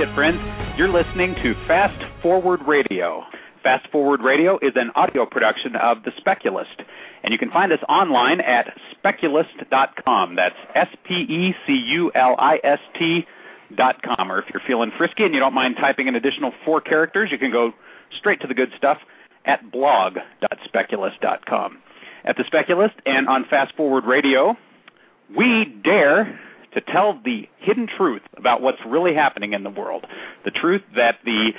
it, friends. You're listening to Fast Forward Radio. Fast Forward Radio is an audio production of The Speculist, and you can find us online at speculist.com. That's S-P-E-C-U-L-I-S-T dot com. Or if you're feeling frisky and you don't mind typing an additional four characters, you can go straight to the good stuff at blog.speculist.com. At The Speculist and on Fast Forward Radio, we dare to tell the hidden truth about what's really happening in the world. The truth that the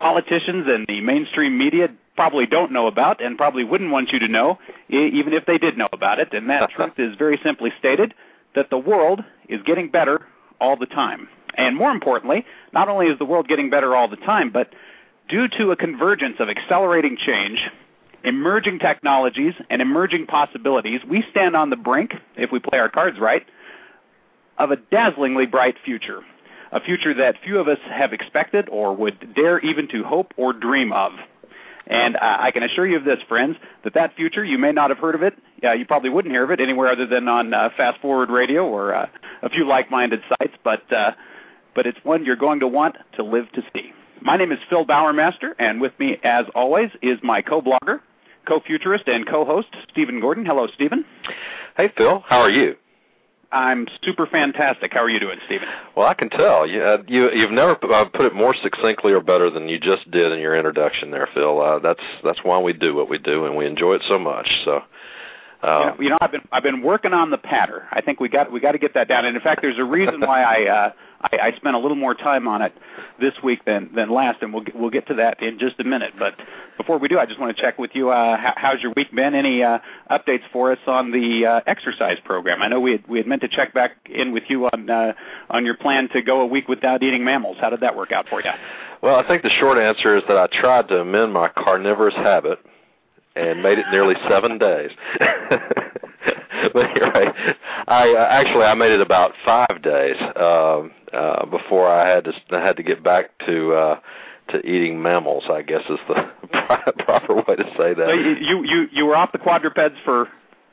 politicians and the mainstream media probably don't know about and probably wouldn't want you to know, even if they did know about it. And that truth is very simply stated that the world is getting better all the time. And more importantly, not only is the world getting better all the time, but due to a convergence of accelerating change, emerging technologies, and emerging possibilities, we stand on the brink, if we play our cards right, of a dazzlingly bright future. A future that few of us have expected or would dare even to hope or dream of. And uh, I can assure you of this, friends, that that future, you may not have heard of it. Yeah, you probably wouldn't hear of it anywhere other than on uh, Fast Forward Radio or uh, a few like-minded sites, but, uh, but it's one you're going to want to live to see. My name is Phil Bowermaster, and with me, as always, is my co-blogger, co-futurist, and co-host, Stephen Gordon. Hello, Stephen. Hey, Phil. How are you? I'm super fantastic. How are you doing, Stephen? Well, I can tell. You, uh, you you've never uh, put it more succinctly or better than you just did in your introduction there, Phil. Uh, that's that's why we do what we do, and we enjoy it so much. So. Uh, you, know, you know, I've been I've been working on the patter. I think we got we got to get that down. And in fact, there's a reason why I uh, I, I spent a little more time on it this week than than last, and we'll get, we'll get to that in just a minute. But before we do, I just want to check with you. Uh, how, how's your week been? Any uh, updates for us on the uh, exercise program? I know we had we had meant to check back in with you on uh, on your plan to go a week without eating mammals. How did that work out for you? Well, I think the short answer is that I tried to amend my carnivorous habit and made it nearly seven days. but you're. I uh, actually I made it about five days um, uh, before I had to I had to get back to uh, to eating mammals. I guess is the proper way to say that. So you you you were off the quadrupeds for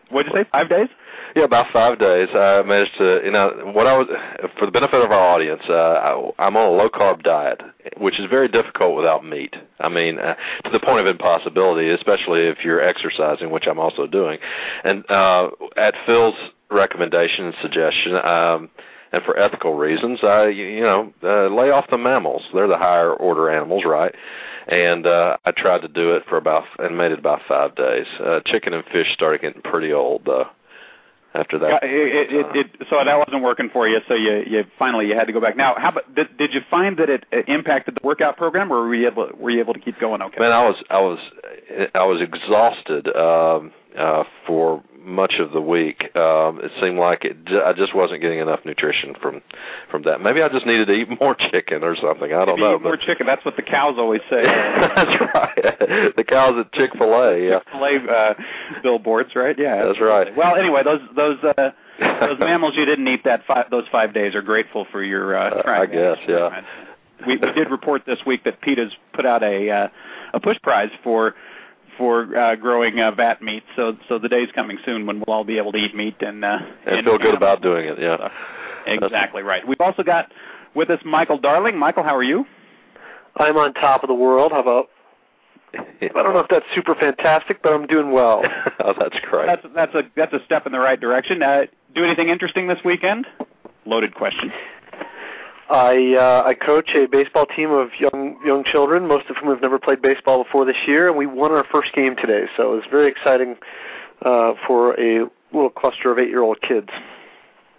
what did you say? Five days? Yeah, about five days. I managed to, you know, what I was for the benefit of our audience. Uh, I, I'm on a low carb diet, which is very difficult without meat. I mean, uh, to the point of impossibility, especially if you're exercising, which I'm also doing. And uh, at Phil's recommendation and suggestion. Um, and for ethical reasons, I you know uh, lay off the mammals. They're the higher order animals, right? And uh, I tried to do it for about and made it about five days. Uh, chicken and fish started getting pretty old though. After that, yeah, it, it, it, so that wasn't working for you. So you, you finally you had to go back. Now, how about did, did you find that it impacted the workout program, or were you able were you able to keep going? Okay. Man, I was I was I was exhausted um, uh, for much of the week. Um, it seemed like it. I just wasn't getting enough nutrition from from that. Maybe I just needed to eat more chicken or something. I don't Maybe know. Eat more chicken. That's what the cows always say. that's right. The cows at Chick Fil A. Yeah. Chick Fil A uh, billboards, right? Yeah. That's right. Well, anyway, those those. Uh, those mammals you didn't eat that five, those five days are grateful for your uh, uh I guess, yeah. We, we did report this week that PETA's put out a uh, a push prize for for uh, growing uh, vat meat. So so the day's coming soon when we'll all be able to eat meat and uh, and, and feel good about doing it. Yeah, exactly right. We've also got with us Michael Darling. Michael, how are you? I'm on top of the world. How about? I don't know if that's super fantastic, but I'm doing well. oh, that's great. That's that's a that's a step in the right direction. Uh, do anything interesting this weekend? Loaded question. I uh, I coach a baseball team of young young children, most of whom have never played baseball before this year, and we won our first game today. So it was very exciting uh, for a little cluster of eight year old kids.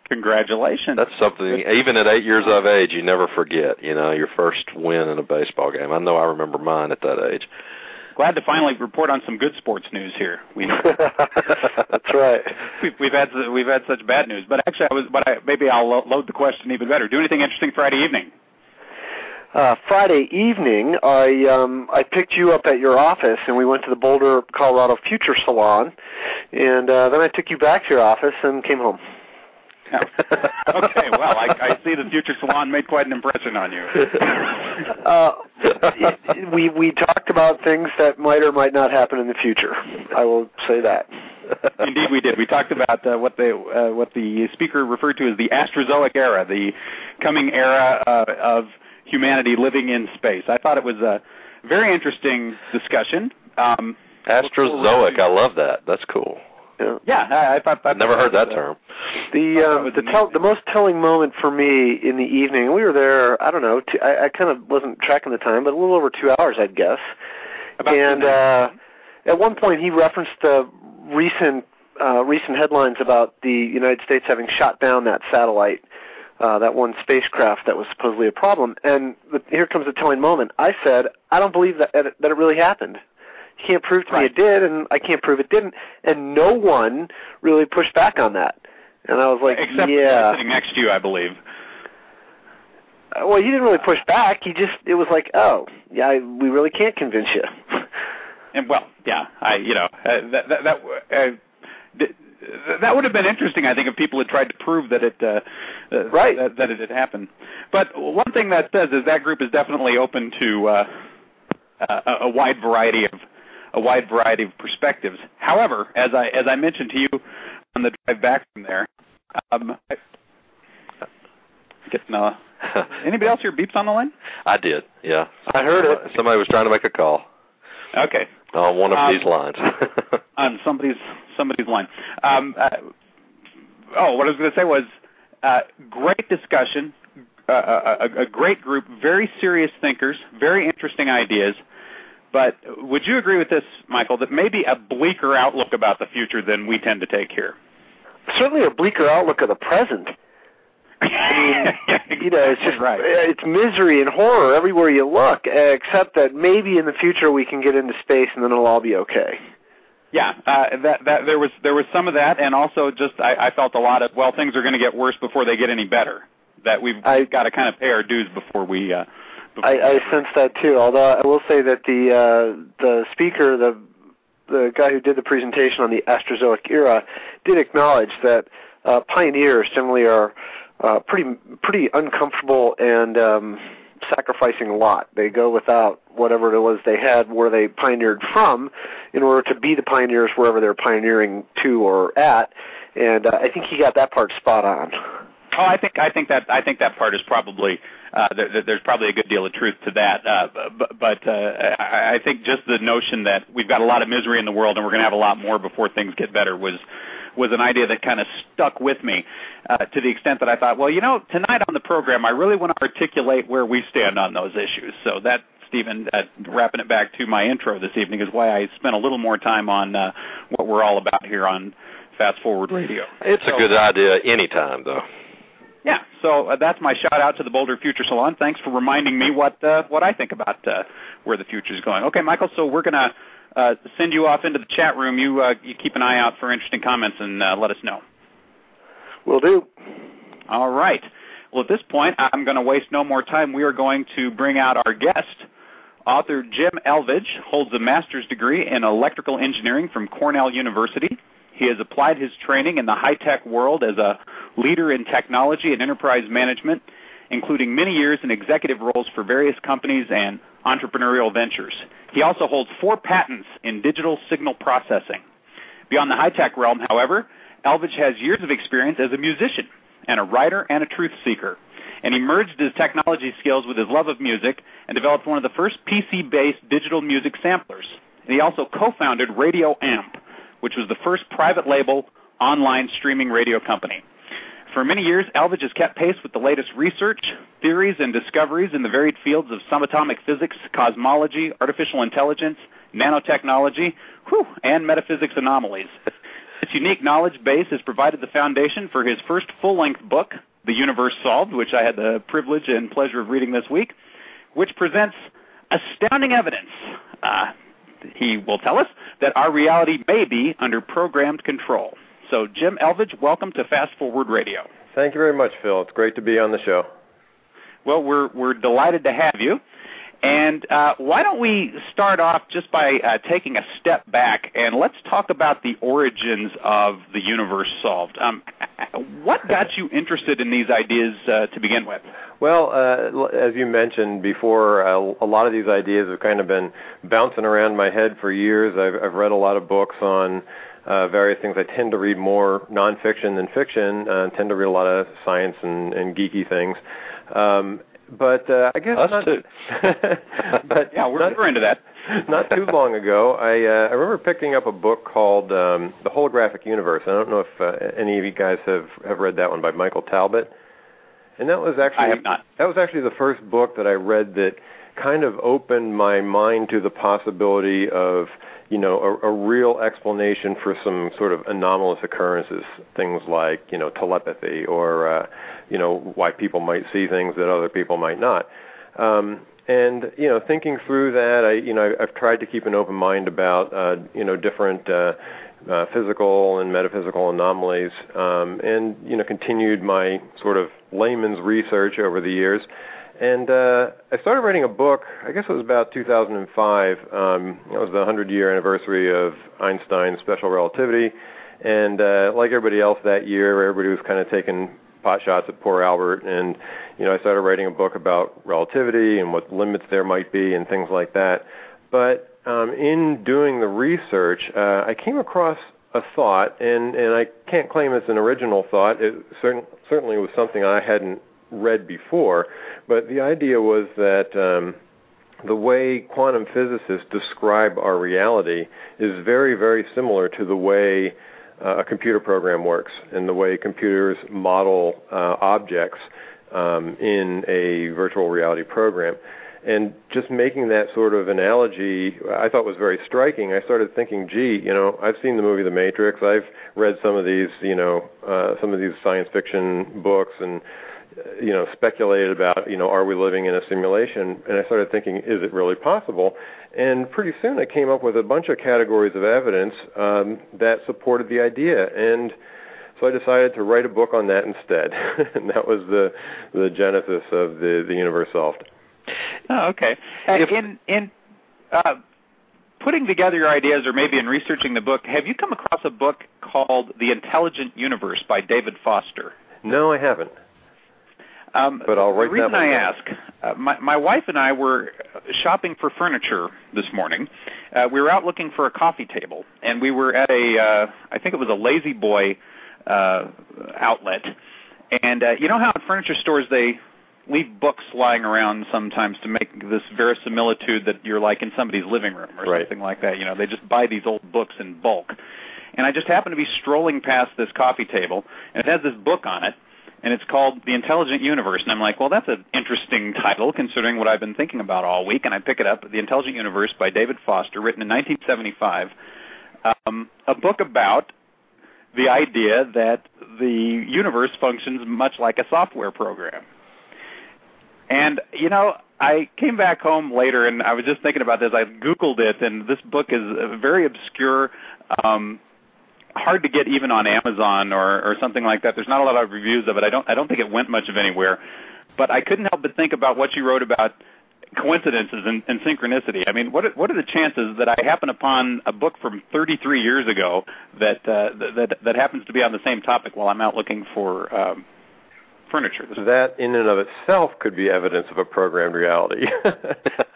Congratulations! That's something. Even at eight years of age, you never forget. You know your first win in a baseball game. I know I remember mine at that age glad to finally report on some good sports news here. We That's right. We've, we've had we've had such bad news, but actually, I was. But I, maybe I'll load the question even better. Do anything interesting Friday evening? Uh, Friday evening, I um, I picked you up at your office, and we went to the Boulder, Colorado Future Salon, and uh, then I took you back to your office and came home. Okay, well, I, I see the Future Salon made quite an impression on you. uh, we we talked about things that might or might not happen in the future. I will say that. Indeed, we did. We talked about uh, what the uh, what the speaker referred to as the Astrozoic era, the coming era uh, of humanity living in space. I thought it was a very interesting discussion. Um, Astrozoic, I love that. That's cool. Yeah, yeah I, I thought I've never heard that term. The um, the tell, the most telling moment for me in the evening. We were there. I don't know. Two, I, I kind of wasn't tracking the time, but a little over two hours, I'd guess. About and uh, at one point, he referenced the recent uh, recent headlines about the United States having shot down that satellite, uh, that one spacecraft that was supposedly a problem. And the, here comes the telling moment. I said, I don't believe that that it really happened. You can't prove to right. me it did, and I can't prove it didn't. And no one really pushed back on that. And I was like, Except yeah. sitting next to you, I believe. Uh, well, he didn't really push back. He just it was like, oh, yeah, I, we really can't convince you. and well, yeah, I you know uh, that that that. Uh, that would have been interesting, I think, if people had tried to prove that it uh, uh, right that, that it had happened. But one thing that says is that group is definitely open to uh, a, a wide variety of a wide variety of perspectives. However, as I as I mentioned to you on the drive back from there, um, I, getting uh, anybody else here beeps on the line? I did. Yeah, I heard it. Somebody was trying to make a call. Okay. On one of Um, these lines. on somebody's somebody's line. Um, uh, oh, what I was going to say was uh, great discussion, uh, a, a, a great group, very serious thinkers, very interesting ideas. But would you agree with this, Michael, that maybe a bleaker outlook about the future than we tend to take here? Certainly a bleaker outlook of the present. I mean, you know, it's just right. it's misery and horror everywhere you look. Except that maybe in the future we can get into space and then it'll all be okay. Yeah, uh, that that there was there was some of that, and also just I, I felt a lot of well, things are going to get worse before they get any better. That we've, I- we've got to kind of pay our dues before we. Uh, I, I sense that too. Although I will say that the uh, the speaker, the the guy who did the presentation on the Astrozoic era, did acknowledge that uh, pioneers generally are uh, pretty pretty uncomfortable and um, sacrificing a lot. They go without whatever it was they had where they pioneered from in order to be the pioneers wherever they're pioneering to or at. And uh, I think he got that part spot on. Oh, I think I think that I think that part is probably there's probably a good deal of truth to that. Uh, but uh, I think just the notion that we've got a lot of misery in the world and we're going to have a lot more before things get better was was an idea that kind of stuck with me uh, to the extent that I thought, well, you know, tonight on the program, I really want to articulate where we stand on those issues. So that. Stephen, uh, wrapping it back to my intro this evening is why I spent a little more time on uh, what we're all about here on Fast Forward Radio. it's a good idea anytime, though. Yeah, so uh, that's my shout out to the Boulder Future Salon. Thanks for reminding me what uh, what I think about uh, where the future is going. Okay, Michael, so we're gonna uh, send you off into the chat room. You uh, you keep an eye out for interesting comments and uh, let us know. Will do. All right. Well, at this point, I'm going to waste no more time. We are going to bring out our guest. Author Jim Elvidge holds a master's degree in electrical engineering from Cornell University. He has applied his training in the high-tech world as a leader in technology and enterprise management, including many years in executive roles for various companies and entrepreneurial ventures. He also holds four patents in digital signal processing. Beyond the high-tech realm, however, Elvidge has years of experience as a musician and a writer and a truth seeker. And he merged his technology skills with his love of music and developed one of the first PC-based digital music samplers. And he also co-founded Radio Amp, which was the first private label online streaming radio company. For many years, Elvidge has kept pace with the latest research, theories, and discoveries in the varied fields of subatomic physics, cosmology, artificial intelligence, nanotechnology, whew, and metaphysics anomalies. This unique knowledge base has provided the foundation for his first full-length book, The Universe Solved, which I had the privilege and pleasure of reading this week, which presents astounding evidence, uh, he will tell us, that our reality may be under programmed control. So, Jim Elvidge, welcome to Fast Forward Radio. Thank you very much, Phil. It's great to be on the show. Well, we're we're delighted to have you. And uh, why don't we start off just by uh, taking a step back and let's talk about the origins of the universe solved. Um, what got you interested in these ideas uh, to begin with? Well, uh, as you mentioned before, uh, a lot of these ideas have kind of been bouncing around my head for years. I've, I've read a lot of books on uh, various things. I tend to read more nonfiction than fiction. Uh, tend to read a lot of science and, and geeky things. Um, but uh, I guess Us not, too. but Yeah, we're, not, we're into that. not too long ago, I uh, I remember picking up a book called um, The Holographic Universe. I don't know if uh, any of you guys have have read that one by Michael Talbot. And that was actually I have not. that was actually the first book that I read that kind of opened my mind to the possibility of you know a, a real explanation for some sort of anomalous occurrences, things like you know telepathy or uh, you know why people might see things that other people might not. Um, and you know, thinking through that, I you know I've tried to keep an open mind about uh, you know different uh, uh, physical and metaphysical anomalies, um, and you know continued my sort of layman's research over the years. And uh, I started writing a book. I guess it was about 2005. Um, it was the 100 year anniversary of Einstein's special relativity. And uh, like everybody else that year, everybody was kind of taking pot shots at poor Albert. And you know, I started writing a book about relativity and what limits there might be and things like that. But um, in doing the research, uh, I came across a thought, and and I can't claim it's an original thought. It certain, certainly was something I hadn't read before, but the idea was that um, the way quantum physicists describe our reality is very, very similar to the way uh, a computer program works and the way computers model uh, objects um, in a virtual reality program. And just making that sort of analogy, I thought was very striking. I started thinking, gee, you know, I've seen the movie The Matrix. I've read some of these, you know, uh, some of these science fiction books, and you know, speculated about, you know, are we living in a simulation? And I started thinking, is it really possible? And pretty soon I came up with a bunch of categories of evidence um, that supported the idea. And so I decided to write a book on that instead, and that was the the genesis of the the universe solved. Oh, okay. Uh, in in uh, putting together your ideas, or maybe in researching the book, have you come across a book called The Intelligent Universe by David Foster? No, I haven't. Um, but I'll write the reason I ask, uh, my, my wife and I were shopping for furniture this morning. Uh, we were out looking for a coffee table, and we were at a, uh, I think it was a La-Z-Boy uh, outlet. And uh, you know how at furniture stores they leave books lying around sometimes to make this verisimilitude that you're like in somebody's living room or Right. something like that. You know, they just buy these old books in bulk. And I just happened to be strolling past this coffee table, and it has this book on it, and it's called The Intelligent Universe. And I'm like, well, that's an interesting title considering what I've been thinking about all week. And I pick it up, The Intelligent Universe by David Foster, written in 1975, um, a book about the idea that the universe functions much like a software program. And you know, I came back home later and I was just thinking about this. I googled it, and this book is uh, very obscure, um, hard to get even on Amazon or or something like that. There's not a lot of reviews of it. I don't I don't think it went much of anywhere. But I couldn't help but think about what you wrote about coincidences and, and synchronicity. I mean, what are, what are the chances that I happen upon a book from 33 years ago that uh, that that happens to be on the same topic while I'm out looking for um, furniture? That in and of itself could be evidence of a programmed reality.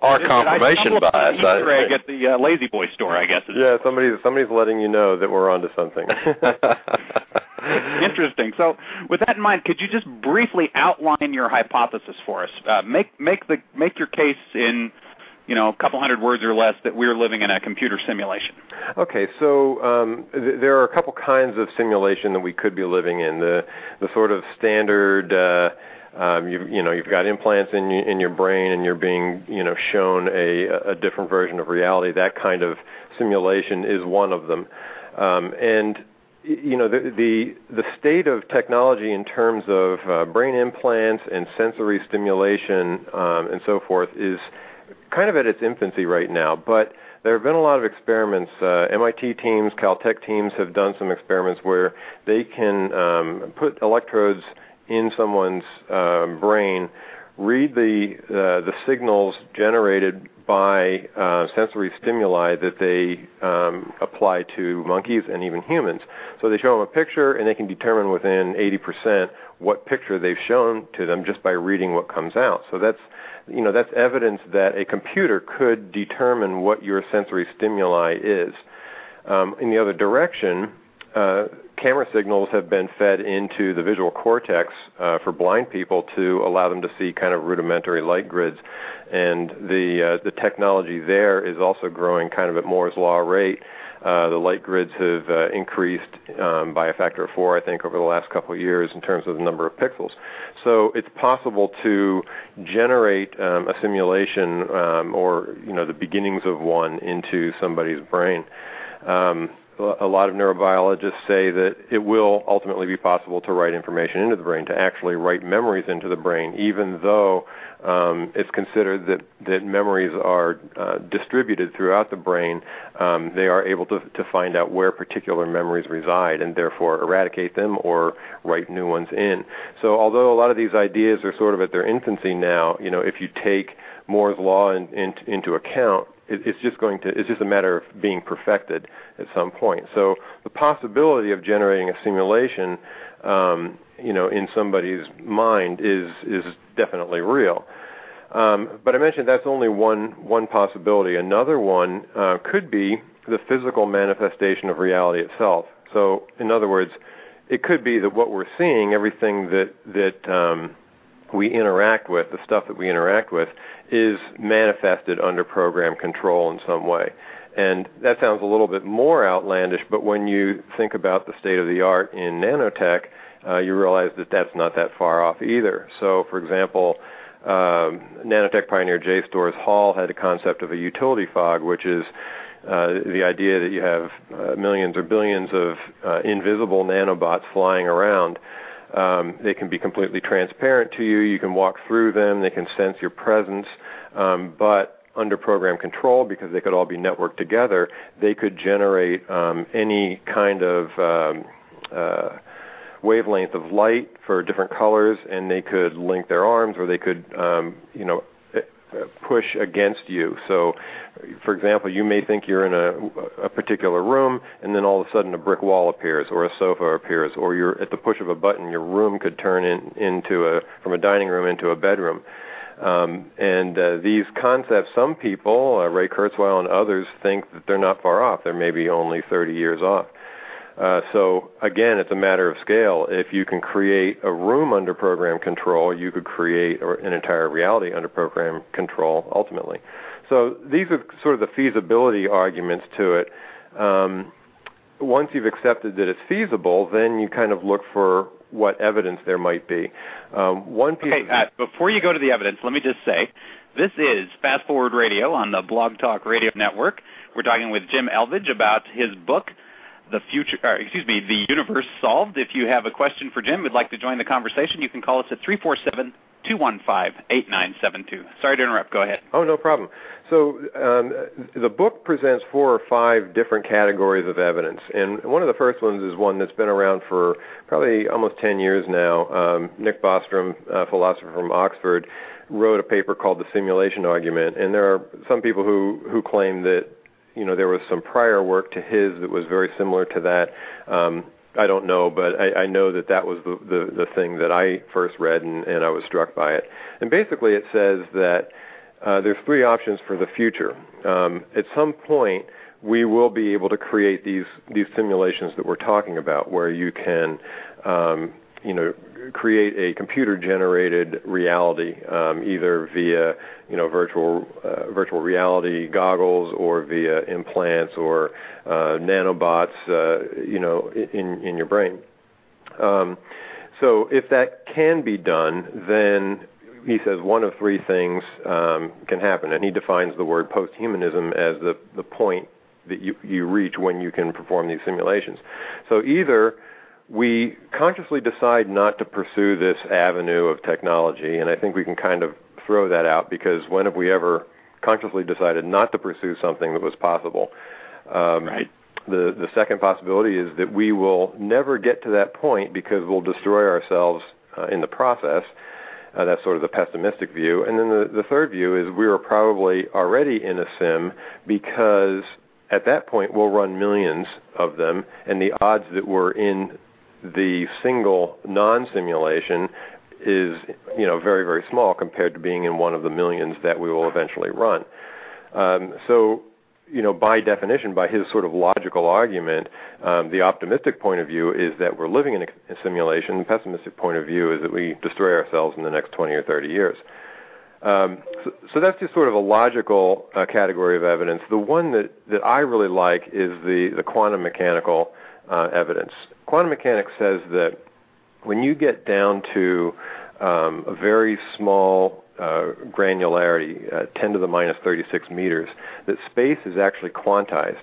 Or Did I confirmation bias. an Easter I- egg at the uh, La-Z-Boy store, I guess. yeah, somebody's somebody's letting you know that we're onto something. Interesting. So, with that in mind, could you just briefly outline your hypothesis for us? Uh, make make the make your case in, you know, a couple hundred words or less that we're living in a computer simulation. Okay, so um, th- there are a couple kinds of simulation that we could be living in. The the sort of standard, uh, um, you, you know, you've got implants in y- in your brain, and you're being you know shown a a different version of reality. That kind of simulation is one of them, um, and you know the, the the state of technology in terms of uh, brain implants and sensory stimulation um, and so forth is kind of at its infancy right now, but there have been a lot of experiments. Uh, MIT teams, Caltech teams have done some experiments where they can um, put electrodes in someone's um, brain, read the uh, the signals generated by uh, sensory stimuli that they um, apply to monkeys and even humans. So they show them a picture, and they can determine within 80% what picture they've shown to them just by reading what comes out. So that's you know that's evidence that a computer could determine what your sensory stimuli is. Um, in the other direction, uh, camera signals have been fed into the visual cortex uh, for blind people to allow them to see kind of rudimentary light grids, and the uh, the technology there is also growing kind of at Moore's law rate. Uh, the light grids have uh, increased um, by a factor of four, I think, over the last couple of years in terms of the number of pixels. So it's possible to generate um, a simulation um, or you know the beginnings of one into somebody's brain. Um, a lot of neurobiologists say that it will ultimately be possible to write information into the brain, to actually write memories into the brain, even though um, it's considered that, that memories are uh, distributed throughout the brain. Um, they are able to, to find out where particular memories reside and therefore eradicate them or write new ones in. So, although a lot of these ideas are sort of at their infancy now, you know, if you take Moore's law in, in, into account, it's just going to it's just a matter of being perfected at some point. So the possibility of generating a simulation, um, you know, in somebody's mind is is definitely real. Um, but I mentioned that's only one one possibility. Another one uh, could be the physical manifestation of reality itself. So, in other words, it could be that what we're seeing, everything that that um, we interact with, the stuff that we interact with, is manifested under program control in some way. And that sounds a little bit more outlandish, but when you think about the state of the art in nanotech, uh, you realize that that's not that far off either. So, for example, um, nanotech pioneer J. Storrs Hall had a concept of a utility fog, which is uh, the idea that you have uh, millions or billions of uh, invisible nanobots flying around um, they can be completely transparent to you. You can walk through them. They can sense your presence. Um, but under program control, because they could all be networked together, they could generate um, any kind of um, uh, wavelength of light for different colors, and they could link their arms, or they could, um, you know, push against you. So, for example, you may think you're in a, a particular room, and then all of a sudden a brick wall appears, or a sofa appears, or you're at the push of a button, your room could turn in, into a from a dining room into a bedroom. Um, and uh, these concepts, some people, uh, Ray Kurzweil and others, think that they're not far off. They're maybe only 30 years off. Uh, so again, it's a matter of scale. If you can create a room under program control, you could create an entire reality under program control ultimately. So these are sort of the feasibility arguments to it. Um, once you've accepted that it's feasible, then you kind of look for what evidence there might be. Um, one piece. Okay, uh, before you go to the evidence, let me just say, this is Fast Forward Radio on the Blog Talk Radio Network. We're talking with Jim Elvidge about his book, the future, or excuse me, the universe solved. If you have a question for Jim, would like to join the conversation, you can call us at 347 215 8972. Sorry to interrupt. Go ahead. Oh, no problem. So um, the book presents four or five different categories of evidence, and one of the first ones is one that's been around for probably almost 10 years now. Um, Nick Bostrom, a philosopher from Oxford, wrote a paper called The Simulation Argument, and there are some people who, who claim that you know there was some prior work to his that was very similar to that. Um, I don't know, but I, I know that that was the, the the thing that I first read, and, and I was struck by it. And basically, it says that uh, there's three options for the future. Um, at some point, we will be able to create these these simulations that we're talking about, where you can, um, you know, create a computer-generated reality, um, either via you know virtual uh, virtual reality goggles or via implants or uh, nanobots, uh, you know, in in your brain. Um, so if that can be done, then he says one of three things um, can happen, and he defines the word posthumanism as the the point that you you reach when you can perform these simulations. So either we consciously decide not to pursue this avenue of technology, and I think we can kind of throw that out because when have we ever consciously decided not to pursue something that was possible? Um, right. The the second possibility is that we will never get to that point because we'll destroy ourselves uh, in the process. Uh, that's sort of the pessimistic view. And then the, the third view is we are probably already in a sim because at that point we'll run millions of them, and the odds that we're in the single non-simulation is you know very very small compared to being in one of the millions that we will eventually run. Um, so you know, by definition, by his sort of logical argument, um, the optimistic point of view is that we're living in a, simulation. The pessimistic point of view is that we destroy ourselves in the next 20 or 30 years. Um, so, so, that's just sort of a logical uh, category of evidence. The one that, that I really like is the, the quantum mechanical uh, evidence. Quantum mechanics says that when you get down to um, a very small uh, granularity, uh, 10 to the minus 36 meters, that space is actually quantized.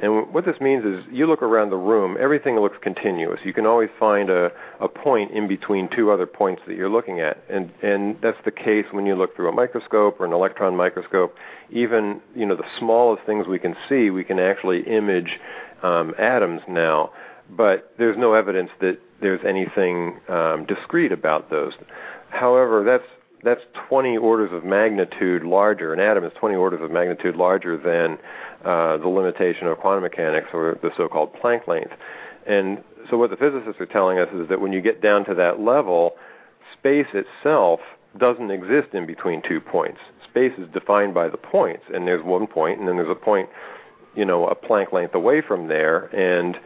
And what this means is you look around the room, everything looks continuous. You can always find a, a point in between two other points that you're looking at. And, and that's the case when you look through a microscope or an electron microscope. Even, you know, the smallest things we can see, we can actually image um, atoms now. But there's no evidence that there's anything um, discrete about those. However, that's that's 20 orders of magnitude larger. An atom is 20 orders of magnitude larger than uh, the limitation of quantum mechanics, or the so-called Planck length. And so, what the physicists are telling us is that when you get down to that level, space itself doesn't exist in between two points. Space is defined by the points, and there's one point, and then there's a point, you know, a Planck length away from there, and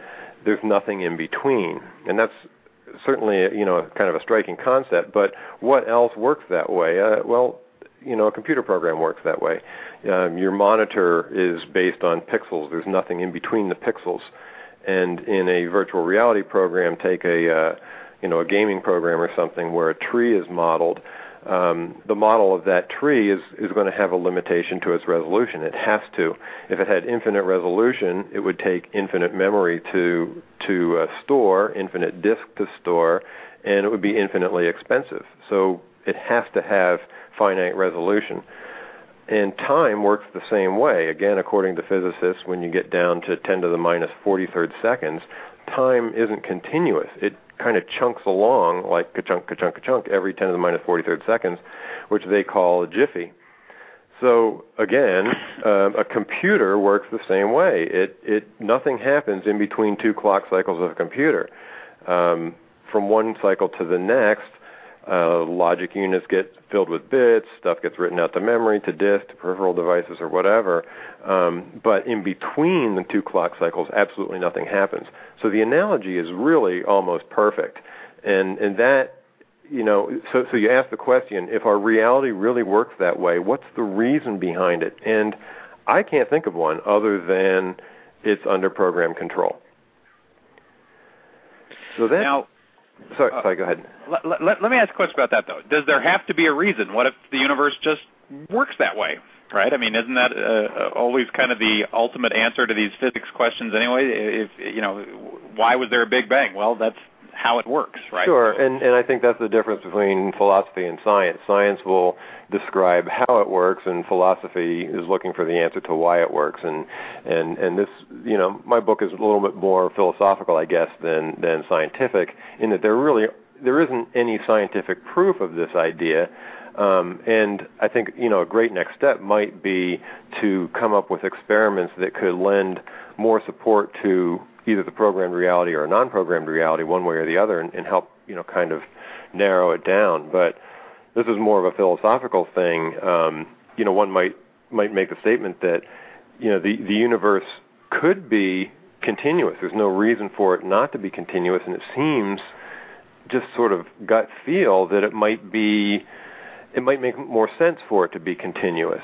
there's nothing in between. And that's certainly you know kind of a striking concept. But what else works that way? Uh, well, you know, a computer program works that way. Um, your monitor is based on pixels. There's nothing in between the pixels. And in a virtual reality program, take a uh, you know a gaming program or something where a tree is modeled um, the model of that tree is, is going to have a limitation to its resolution. It has to. If it had infinite resolution, it would take infinite memory to to uh, store, infinite disk to store, and it would be infinitely expensive. So it has to have finite resolution. And time works the same way. Again, according to physicists, when you get down to 10 to the minus 43rd seconds, time isn't continuous. It kind of chunks along like ka-chunk, ka-chunk, ka-chunk every 10 to the minus 43rd seconds, which they call a jiffy. So again, um, a computer works the same way. It it nothing happens in between two clock cycles of a computer. Um, from one cycle to the next, uh, logic units get filled with bits, stuff gets written out to memory, to disk, to peripheral devices, or whatever. Um, but in between the two clock cycles, absolutely nothing happens. So the analogy is really almost perfect. And, and that, you know, so, so you ask the question if our reality really works that way, what's the reason behind it? And I can't think of one other than it's under program control. So that. Now, sorry, sorry, go ahead. Let, let, let me ask a question about that, though. Does there have to be a reason? What if the universe just works that way? Right? I mean, isn't that uh, always kind of the ultimate answer to these physics questions anyway? If you know, why was there a Big Bang? Well, that's how it works, right? Sure, and and I think that's the difference between philosophy and science. Science will describe how it works, and philosophy is looking for the answer to why it works. And and and this, you know, my book is a little bit more philosophical, I guess, than than scientific, in that there really there isn't any scientific proof of this idea. Um, and I think you know a great next step might be to come up with experiments that could lend more support to either the programmed reality or a non-programmed reality, one way or the other, and, and help you know kind of narrow it down. But this is more of a philosophical thing. Um, you know, one might might make the statement that you know the the universe could be continuous. There's no reason for it not to be continuous, and it seems just sort of gut feel that it might be it might make more sense for it to be continuous.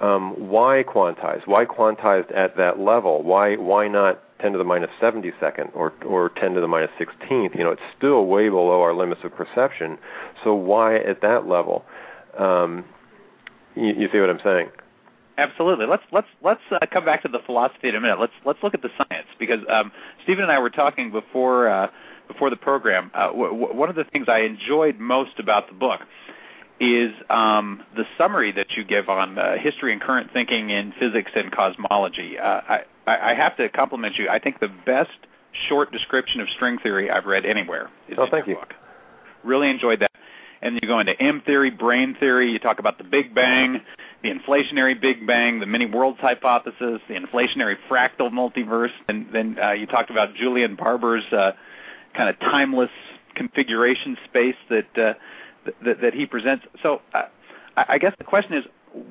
Um, why quantized? Why quantized at that level? Why why not 10 to the minus 72nd or or 10 to the minus 16th? You know, it's still way below our limits of perception. So why at that level? Um, you, you see what I'm saying? Absolutely. Let's let's let's uh, come back to the philosophy in a minute. Let's let's look at the science because um, Stephen and I were talking before uh, before the program. Uh, w- w- one of the things I enjoyed most about the book is um, the summary that you give on uh, history and current thinking in physics and cosmology. Uh, I, I have to compliment you. I think the best short description of string theory I've read anywhere is oh, in thank your you. book. Really enjoyed that. And you go into M theory, brane theory. You talk about the Big Bang, the inflationary Big Bang, the many worlds hypothesis, the inflationary fractal multiverse, and then uh, you talked about Julian Barbour's uh, kind of timeless configuration space that uh, that, that he presents. So uh, I guess the question is,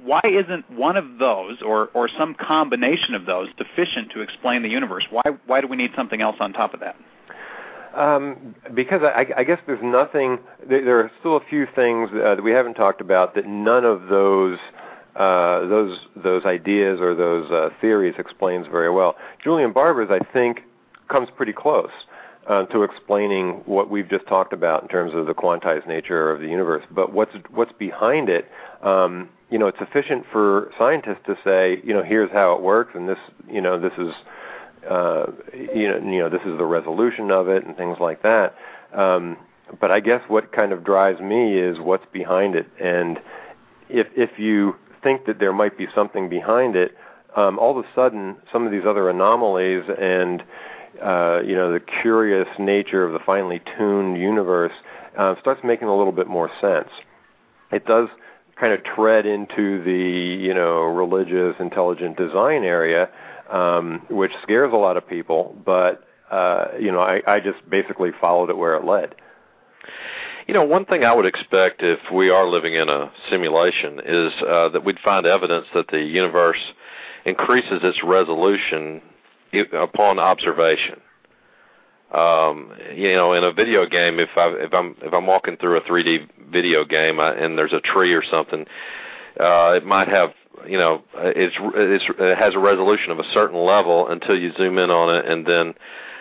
why isn't one of those, or or some combination of those, sufficient to explain the universe? Why why do we need something else on top of that? Um, because I, I guess there's nothing. There, there are still a few things uh, that we haven't talked about that none of those uh, those those ideas or those uh, theories explains very well. Julian Barbour's, I think, comes pretty close uh, to explaining what we've just talked about in terms of the quantized nature of the universe. But what's what's behind it? Um, you know, it's sufficient for scientists to say, you know, here's how it works, and this, you know, this is uh, you know, you know, this is the resolution of it and things like that. Um, but I guess what kind of drives me is what's behind it, and if if you think that there might be something behind it, um, all of a sudden some of these other anomalies and uh, you know the curious nature of the finely tuned universe uh, starts making a little bit more sense. It does kind of tread into the you know religious intelligent design area um, which scares a lot of people. But uh, you know, I, I just basically followed it where it led. You know, one thing I would expect if we are living in a simulation is uh, that we'd find evidence that the universe increases its resolution upon observation. Um, you know, in a video game, if I if I'm if I'm walking through a 3D video game I, and there's a tree or something, uh, it might have you know it's, it's it has a resolution of a certain level until you zoom in on it and then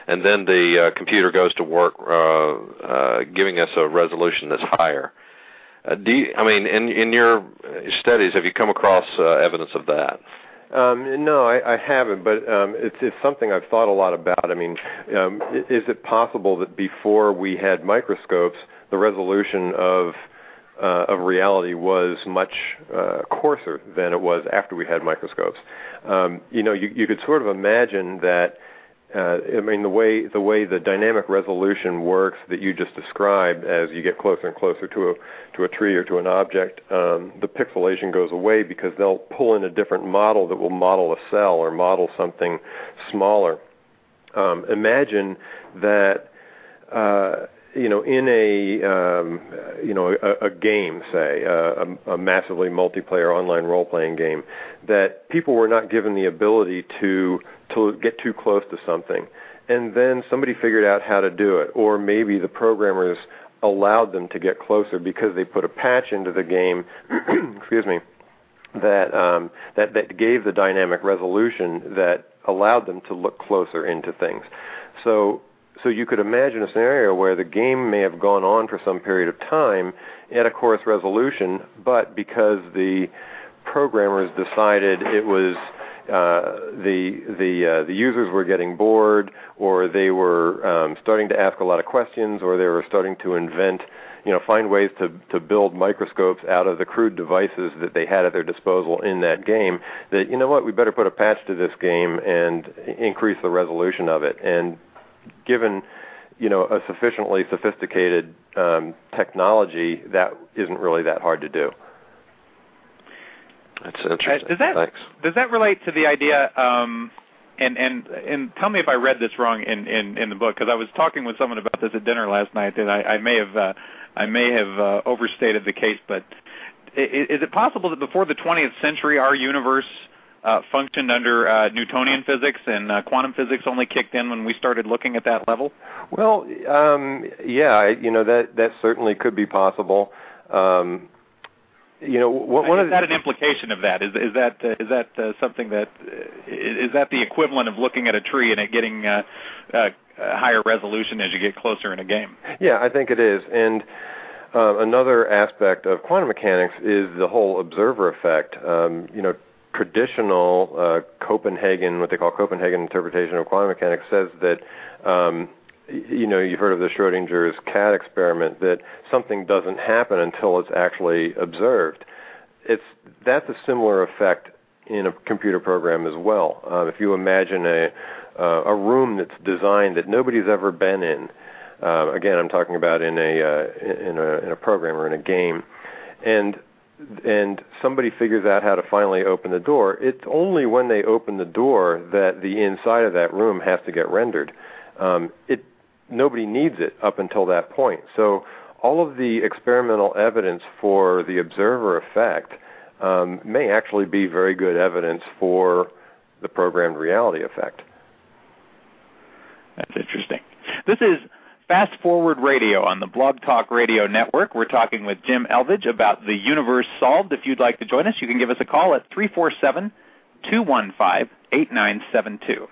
and then the uh, computer goes to work uh, uh, giving us a resolution that's higher. Uh, do you, I mean in in your studies have you come across uh, evidence of that? Um, no, I, I haven't, but um, it's, it's something I've thought a lot about. I mean, um, is it possible that before we had microscopes, the resolution of uh, of reality was much uh, coarser than it was after we had microscopes. Um, you know, you, you could sort of imagine that. Uh, I mean, the way the way the dynamic resolution works that you just described, as you get closer and closer to a to a tree or to an object, um, the pixelation goes away because they'll pull in a different model that will model a cell or model something smaller. Um, imagine that uh, you know, in a um, you know a, a game, say a, a massively multiplayer online role-playing game, that people were not given the ability to to get too close to something, and then somebody figured out how to do it, or maybe the programmers allowed them to get closer because they put a patch into the game. excuse me. That um, that that gave the dynamic resolution that allowed them to look closer into things. So so you could imagine a scenario where the game may have gone on for some period of time at a coarse resolution, but because the programmers decided it was uh, the the uh, the users were getting bored, or they were um, starting to ask a lot of questions, or they were starting to invent, you know, find ways to to build microscopes out of the crude devices that they had at their disposal in that game. That you know what, we better put a patch to this game and increase the resolution of it. And given you know a sufficiently sophisticated um, technology, that isn't really that hard to do. That's interesting. Uh, does that Thanks. does that relate to the idea? Um, and and and tell me if I read this wrong in in, in the book because I was talking with someone about this at dinner last night and I, I may have uh, I may have uh, overstated the case, but is, is it possible that before the 20th century our universe uh, functioned under uh, Newtonian physics, and uh, quantum physics only kicked in when we started looking at that level? Well, um, yeah, you know that that certainly could be possible. Um, you know, what, one is of that an implication of that? Is is that uh, is that uh, something that uh, is that the equivalent of looking at a tree and it getting uh, uh, higher resolution as you get closer in a game? Yeah, I think it is, and. Uh, another aspect of quantum mechanics is the whole observer effect. Um, you know, traditional uh, Copenhagen, what they call Copenhagen interpretation of quantum mechanics, says that um, you know you've heard of the Schrodinger's cat experiment that something doesn't happen until it's actually observed. It's that's a similar effect in a computer program as well. Uh, if you imagine a uh, a room that's designed that nobody's ever been in, uh, again I'm talking about in a uh, in a in a program or in a game, and and somebody figures out how to finally open the door, it's only when they open the door that the inside of that room has to get rendered. Um, it nobody needs it up until that point. So all of the experimental evidence for the observer effect um, may actually be very good evidence for the programmed reality effect. That's interesting. This is Fast Forward Radio on the Blog Talk Radio Network. We're talking with Jim Elvidge about the universe solved. If you'd like to join us, you can give us a call at 347 215 8972.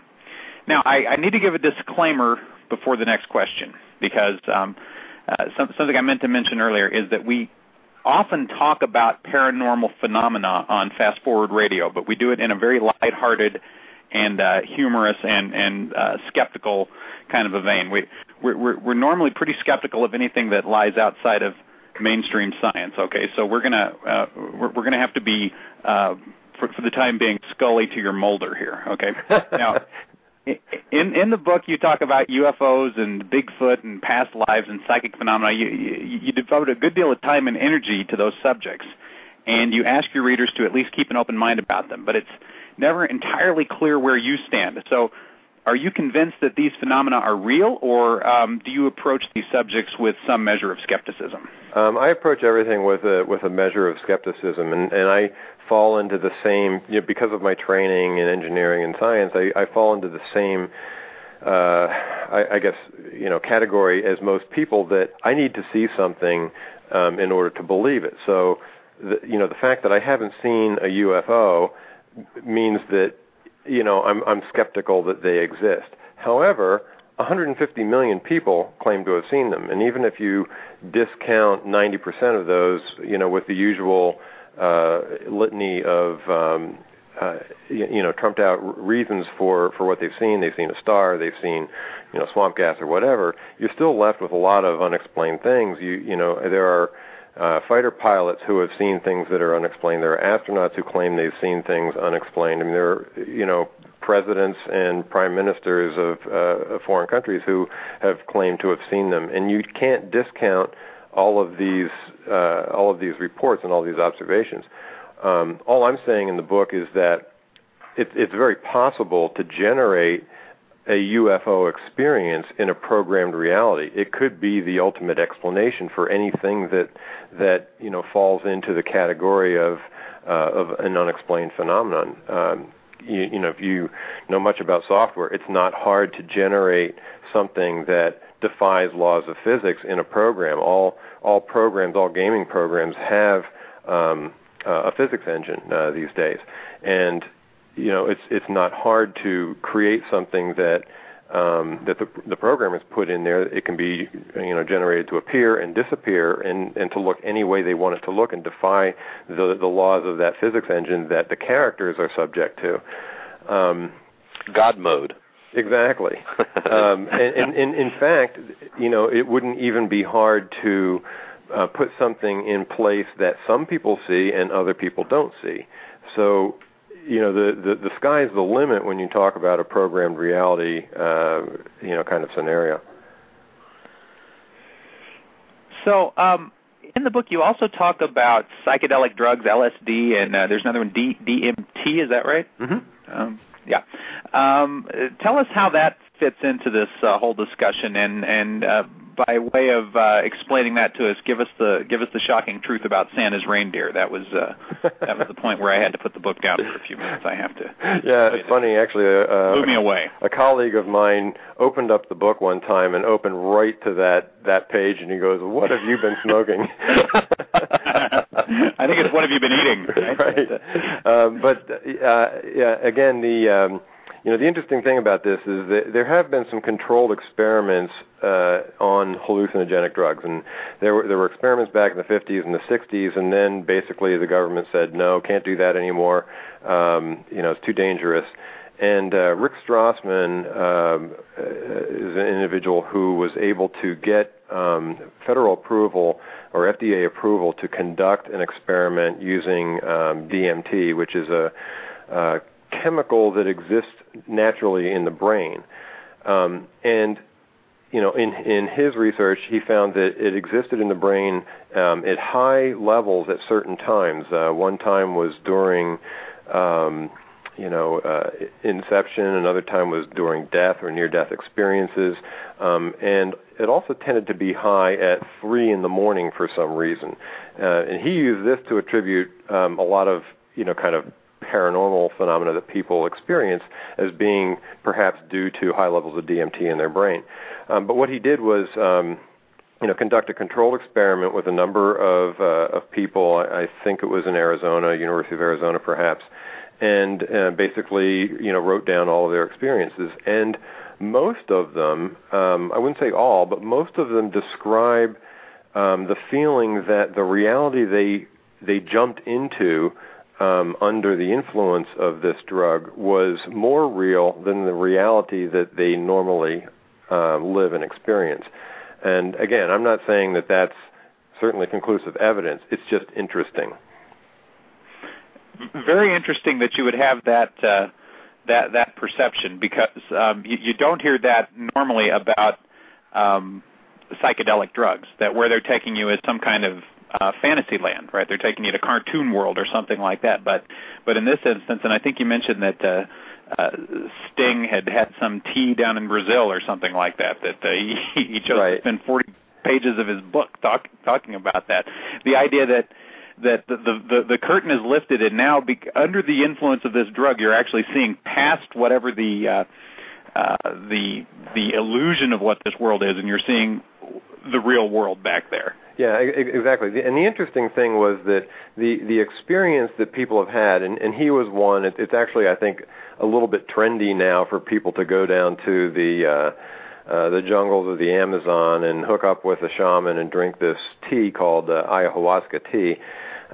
Now, I, I, need to give a disclaimer before the next question because um, uh, some, something I meant to mention earlier is that we often talk about paranormal phenomena on Fast Forward Radio, but we do it in a very lighthearted and uh, humorous and and uh, skeptical kind of a vein. We we're, we're normally pretty skeptical of anything that lies outside of mainstream science. Okay, so we're gonna uh, we're, we're gonna have to be uh, for, for the time being Scully to your Mulder here. Okay, now. In in the book, you talk about UFOs and Bigfoot and past lives and psychic phenomena. You, you, you devote a good deal of time and energy to those subjects, and you ask your readers to at least keep an open mind about them. But it's never entirely clear where you stand. So, are you convinced that these phenomena are real, or um, do you approach these subjects with some measure of skepticism? Um, I approach everything with a with a measure of skepticism, and, and I fall into the same you know, because of my training in engineering and science. I, I fall into the same, uh, I, I guess you know, category as most people that I need to see something um, in order to believe it. So, the, you know, the fact that I haven't seen a UFO means that you know I'm I'm skeptical that they exist. However, 150 million people claim to have seen them, and even if you discount 90% of those, you know, with the usual uh, litany of um, uh, you, you know trumped out reasons for for what they've seen. They've seen a star. They've seen you know swamp gas or whatever. You're still left with a lot of unexplained things. You you know there are uh, fighter pilots who have seen things that are unexplained. There are astronauts who claim they've seen things unexplained. I mean, there are, you know, presidents and prime ministers of, uh, foreign countries who have claimed to have seen them, and you can't discount all of these uh, all of these reports and all these observations. Um, all I'm saying in the book is that it, it's very possible to generate a UFO experience in a programmed reality. It could be the ultimate explanation for anything that that you know falls into the category of uh, of an unexplained phenomenon. Um, you, you know, if you know much about software, it's not hard to generate something that defies laws of physics in a program. All all programs, all gaming programs have um, uh, a physics engine uh, these days, and you know, it's it's not hard to create something that um, that the the program is put in there. It can be you know generated to appear and disappear and and to look any way they want it to look and defy the the laws of that physics engine that the characters are subject to. Um, God mode. Exactly. um, and, and, and in fact, you know, it wouldn't even be hard to uh, put something in place that some people see and other people don't see. So you know the, the the sky's the limit when you talk about a programmed reality uh, you know kind of scenario. So um, in the book, you also talk about psychedelic drugs, LSD, and uh, there's another one, D- DMT. Is that right? Mm-hmm. Um, yeah. Um, tell us how that fits into this uh, whole discussion, and and uh, by way of uh, explaining that to us, give us the give us the shocking truth about Santa's reindeer. That was uh, that was the point where I had to put the book down for a few minutes. I have to. Yeah, it's funny actually. Uh, Move me away. A colleague of mine opened up the book one time and opened right to that that page, and he goes, "What have you been smoking?" I think it's what have you been eating? Right. right. Um, but uh, yeah, again the. Um, you know, the interesting thing about this is that there have been some controlled experiments uh, on hallucinogenic drugs, and there were there were experiments back in the 50s and the 60s, and then basically the government said no, can't do that anymore. Um, you know, it's too dangerous. And uh, Rick Strassman um, uh, is an individual who was able to get um, federal approval or FDA approval to conduct an experiment using um, DMT, which is a, a chemical that exists naturally in the brain. Um, and you know, in in his research, he found that it existed in the brain um, at high levels at certain times. Uh, one time was during um, you know, uh, inception. Another time was during death or near-death experiences, um, and it also tended to be high at three in the morning for some reason. Uh, and he used this to attribute um, a lot of, you know, kind of paranormal phenomena that people experience as being perhaps due to high levels of DMT in their brain. Um, but what he did was, um, you know, conduct a controlled experiment with a number of uh, of people. I, I think it was in Arizona, University of Arizona, perhaps, and uh, basically, you know, wrote down all of their experiences. And most of them, um, I wouldn't say all, but most of them describe um, the feeling that the reality they they jumped into um, under the influence of this drug was more real than the reality that they normally uh, live and experience. And again, I'm not saying that that's certainly conclusive evidence. It's just interesting. Very interesting that you would have that uh, that that perception because um, you, you don't hear that normally about um, psychedelic drugs. That where they're taking you is some kind of uh, fantasy land, right? They're taking you to cartoon world or something like that. But but in this instance, and I think you mentioned that uh, uh, Sting had had some tea down in Brazil or something like that. That uh, he, he chose right. to spend 40 pages of his book talk, talking about that. The idea that that the, the the curtain is lifted and now be, under the influence of this drug you're actually seeing past whatever the uh, uh, the the illusion of what this world is and you're seeing the real world back there. Yeah, exactly. And the interesting thing was that the the experience that people have had, and, and he was one. It, it's actually, I think, a little bit trendy now for people to go down to the uh, uh, the jungles of the Amazon and hook up with a shaman and drink this tea called uh, ayahuasca tea.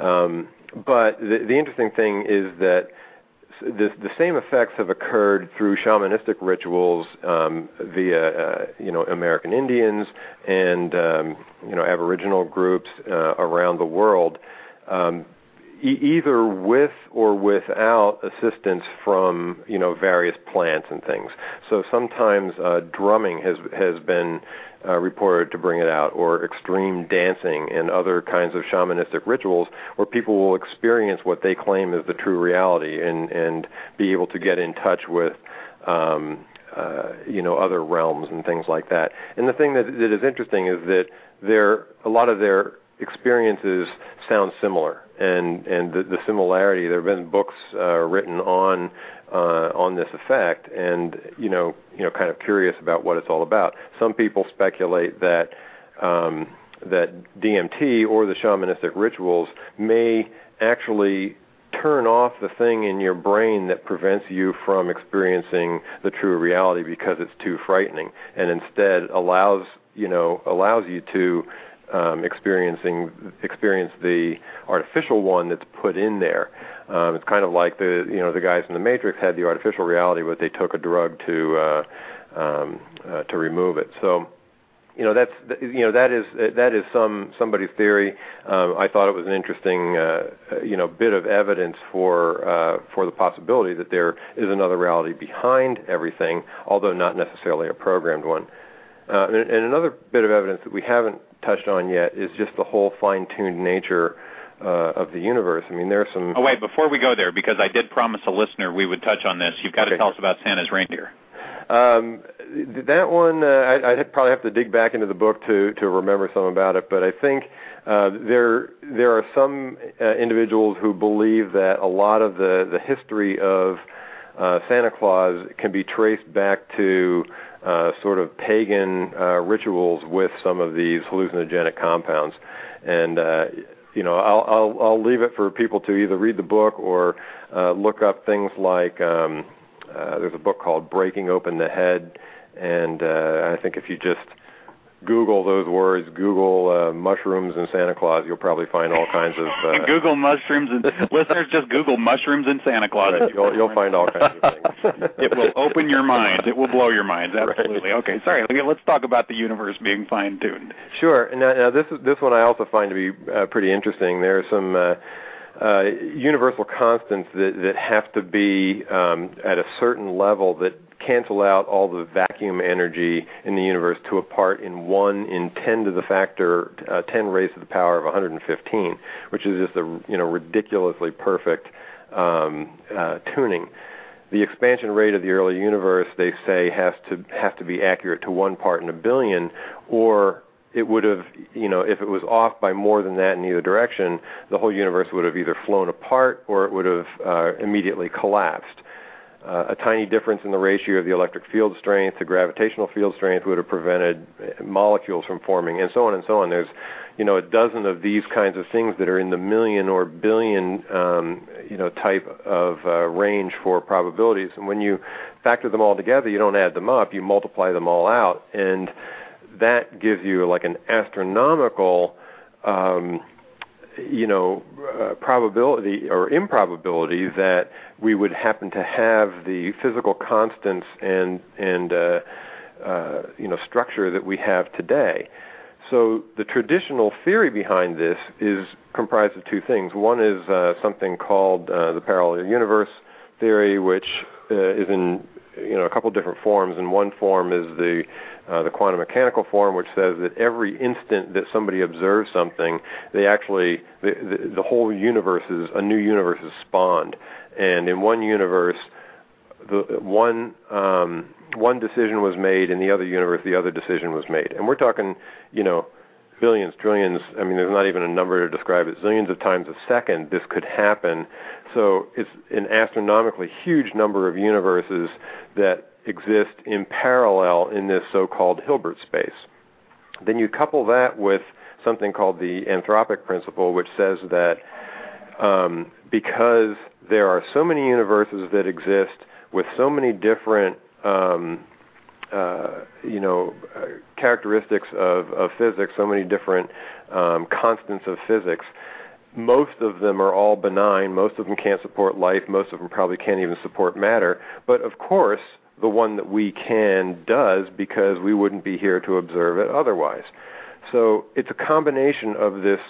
Um, but the, the interesting thing is that the, the same effects have occurred through shamanistic rituals um, via, uh, you know, American Indians and um, you know Aboriginal groups uh, around the world, um, e- either with or without assistance from you know various plants and things. So sometimes uh, drumming has has been uh, reported to bring it out, or extreme dancing and other kinds of shamanistic rituals where people will experience what they claim is the true reality and, and be able to get in touch with um, uh, you know other realms and things like that. And the thing that, that is interesting is that there a lot of their experiences sound similar, and and the, the similarity. There have been books uh, written on uh, on this effect, and you know, you know, kind of curious about what it's all about. Some people speculate that um, that DMT or the shamanistic rituals may actually turn off the thing in your brain that prevents you from experiencing the true reality because it's too frightening, and instead allows you know allows you to um, experiencing experience the artificial one that's put in there. Um, it's kind of like the you know the guys in the Matrix had the artificial reality, but they took a drug to uh, um, uh, to remove it. So you know that's you know that is that is some somebody's theory. Um, I thought it was an interesting uh, you know bit of evidence for uh, for the possibility that there is another reality behind everything, although not necessarily a programmed one. Uh, and, and another bit of evidence that we haven't touched on yet is just the whole fine-tuned nature uh, of the universe. I mean, there are some. Oh wait, before we go there, because I did promise a listener we would touch on this. You've got okay. to tell us about Santa's reindeer. Um, that one, uh, I, I'd probably have to dig back into the book to to remember some about it. But I think uh, there there are some uh, individuals who believe that a lot of the the history of uh, Santa Claus can be traced back to uh, sort of pagan uh, rituals with some of these hallucinogenic compounds. And uh, you know, I'll, I'll I'll leave it for people to either read the book or uh, look up things like um, uh, there's a book called Breaking Open the Head, and uh, I think if you just Google those words, Google uh, mushrooms and Santa Claus, you'll probably find all kinds of. Uh, Google mushrooms and listeners just Google mushrooms and Santa Claus. Right, you'll, you'll find all kinds of things. it will open your minds. It will blow your minds. Absolutely. Right. Okay. Sorry. Let's talk about the universe being fine tuned. Sure. Now, now this this one I also find to be uh, pretty interesting. There are some. Uh, uh, universal constants that, that have to be um, at a certain level that cancel out all the vacuum energy in the universe to a part in 1 in 10 to the factor uh, 10 raised to the power of 115, which is just a you know ridiculously perfect um, uh, tuning. The expansion rate of the early universe, they say, has to has to be accurate to one part in a billion, or it would have, you know, if it was off by more than that in either direction, the whole universe would have either flown apart or it would have uh, immediately collapsed. Uh, a tiny difference in the ratio of the electric field strength to gravitational field strength would have prevented molecules from forming, and so on and so on. There's, you know, a dozen of these kinds of things that are in the million or billion, um, you know, type of uh, range for probabilities. And when you factor them all together, you don't add them up, you multiply them all out, and that gives you like an astronomical um, you know, uh, probability or improbability that we would happen to have the physical constants and and uh, uh, you know structure that we have today. So the traditional theory behind this is comprised of two things. One is uh, something called uh, the parallel universe theory, which uh, is in you know a couple different forms. And one form is the uh, the quantum mechanical form, which says that every instant that somebody observes something, they actually the, the, the whole universe is a new universe is spawned, and in one universe, the one um, one decision was made, in the other universe, the other decision was made, and we're talking, you know, billions, trillions. I mean, there's not even a number to describe it. Zillions of times a second, this could happen. So it's an astronomically huge number of universes that exist in parallel in this so-called Hilbert space. Then you couple that with something called the anthropic principle, which says that um, because there are so many universes that exist with so many different um, uh, you know uh, characteristics of, of physics, so many different um, constants of physics. Most of them are all benign. Most of them can't support life. Most of them probably can't even support matter. But of course, the one that we can does because we wouldn't be here to observe it otherwise. So it's a combination of this,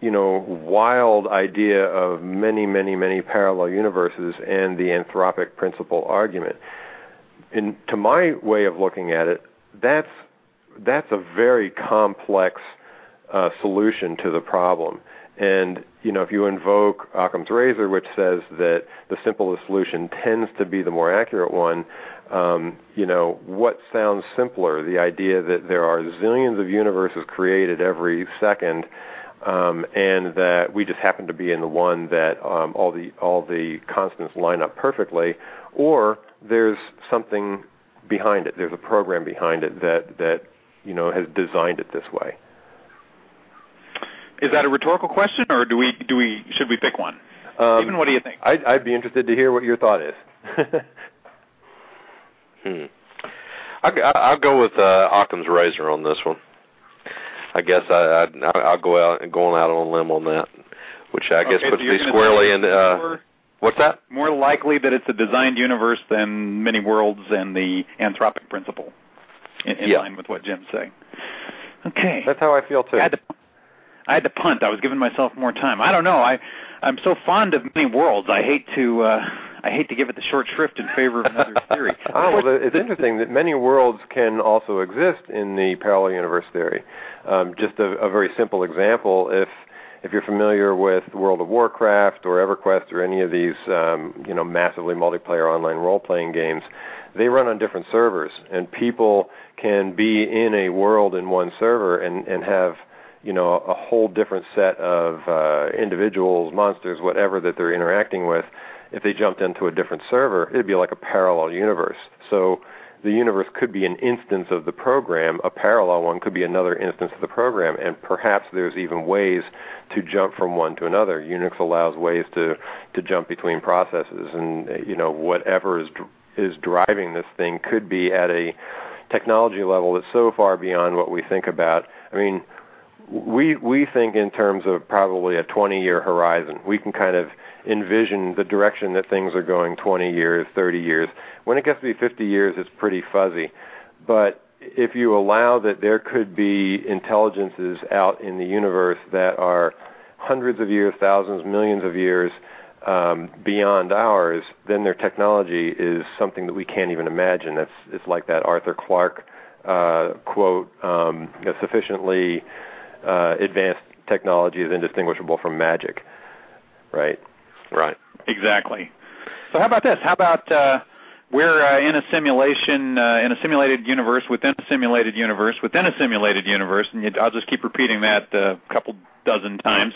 you know, wild idea of many, many, many parallel universes and the anthropic principle argument. In, to my way of looking at it, that's that's a very complex uh, solution to the problem. And you know, if you invoke Occam's razor, which says that the simplest solution tends to be the more accurate one, um, you know, what sounds simpler? The idea that there are zillions of universes created every second, um, and that we just happen to be in the one that um, all the all the constants line up perfectly, or there's something behind it. There's a program behind it that that you know has designed it this way. Is that a rhetorical question, or do we do we should we pick one? Um, Even what do you think? I'd, I'd be interested to hear what your thought is. hmm. I'll, I'll go with uh, Occam's razor on this one. I guess I, I I'll go out and going out on a limb on that, which I guess okay, puts so me squarely in. Uh, more, what's that? More likely that it's a designed universe than many worlds and the anthropic principle, in, in yeah. line with what Jim's saying. Okay, that's how I feel too. I had to, I had to punt. I was giving myself more time. I don't know. I I'm so fond of many worlds. I hate to uh, I hate to give it the short shrift in favor of another theory. oh, well, it's interesting that many worlds can also exist in the parallel universe theory. Um, just a, a very simple example: if if you're familiar with World of Warcraft or EverQuest or any of these, um, you know, massively multiplayer online role-playing games, they run on different servers, and people can be in a world in one server and and have you know a whole different set of uh, individuals, monsters, whatever that they're interacting with. If they jumped into a different server, it'd be like a parallel universe. So the universe could be an instance of the program, a parallel one could be another instance of the program, and perhaps there's even ways to jump from one to another. Unix allows ways to to jump between processes, and you know whatever is is driving this thing could be at a technology level that's so far beyond what we think about. I mean, we we think in terms of probably a 20 year horizon. We can kind of envision the direction that things are going 20 years, 30 years. When it gets to be 50 years, it's pretty fuzzy. But if you allow that there could be intelligences out in the universe that are hundreds of years, thousands, millions of years um, beyond ours, then their technology is something that we can't even imagine. That's it's like that Arthur Clarke uh, quote: um, "Sufficiently uh, advanced technology is indistinguishable from magic." Right. Right. Exactly. So how about this? How about uh, we're uh, in a simulation, uh, in a simulated universe within a simulated universe within a simulated universe, and you, I'll just keep repeating that a couple dozen times.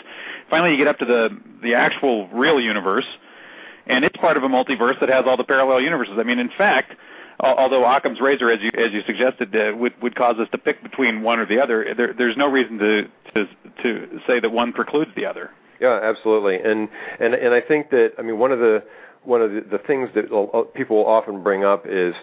Finally, you get up to the the actual real universe, and it's part of a multiverse that has all the parallel universes. I mean, in fact, although Occam's razor, as you as you suggested, uh, would would cause us to pick between one or the other, there, there's no reason to to to say that one precludes the other. Yeah, absolutely. And and and I think that I mean one of the one of the, the things that people often bring up is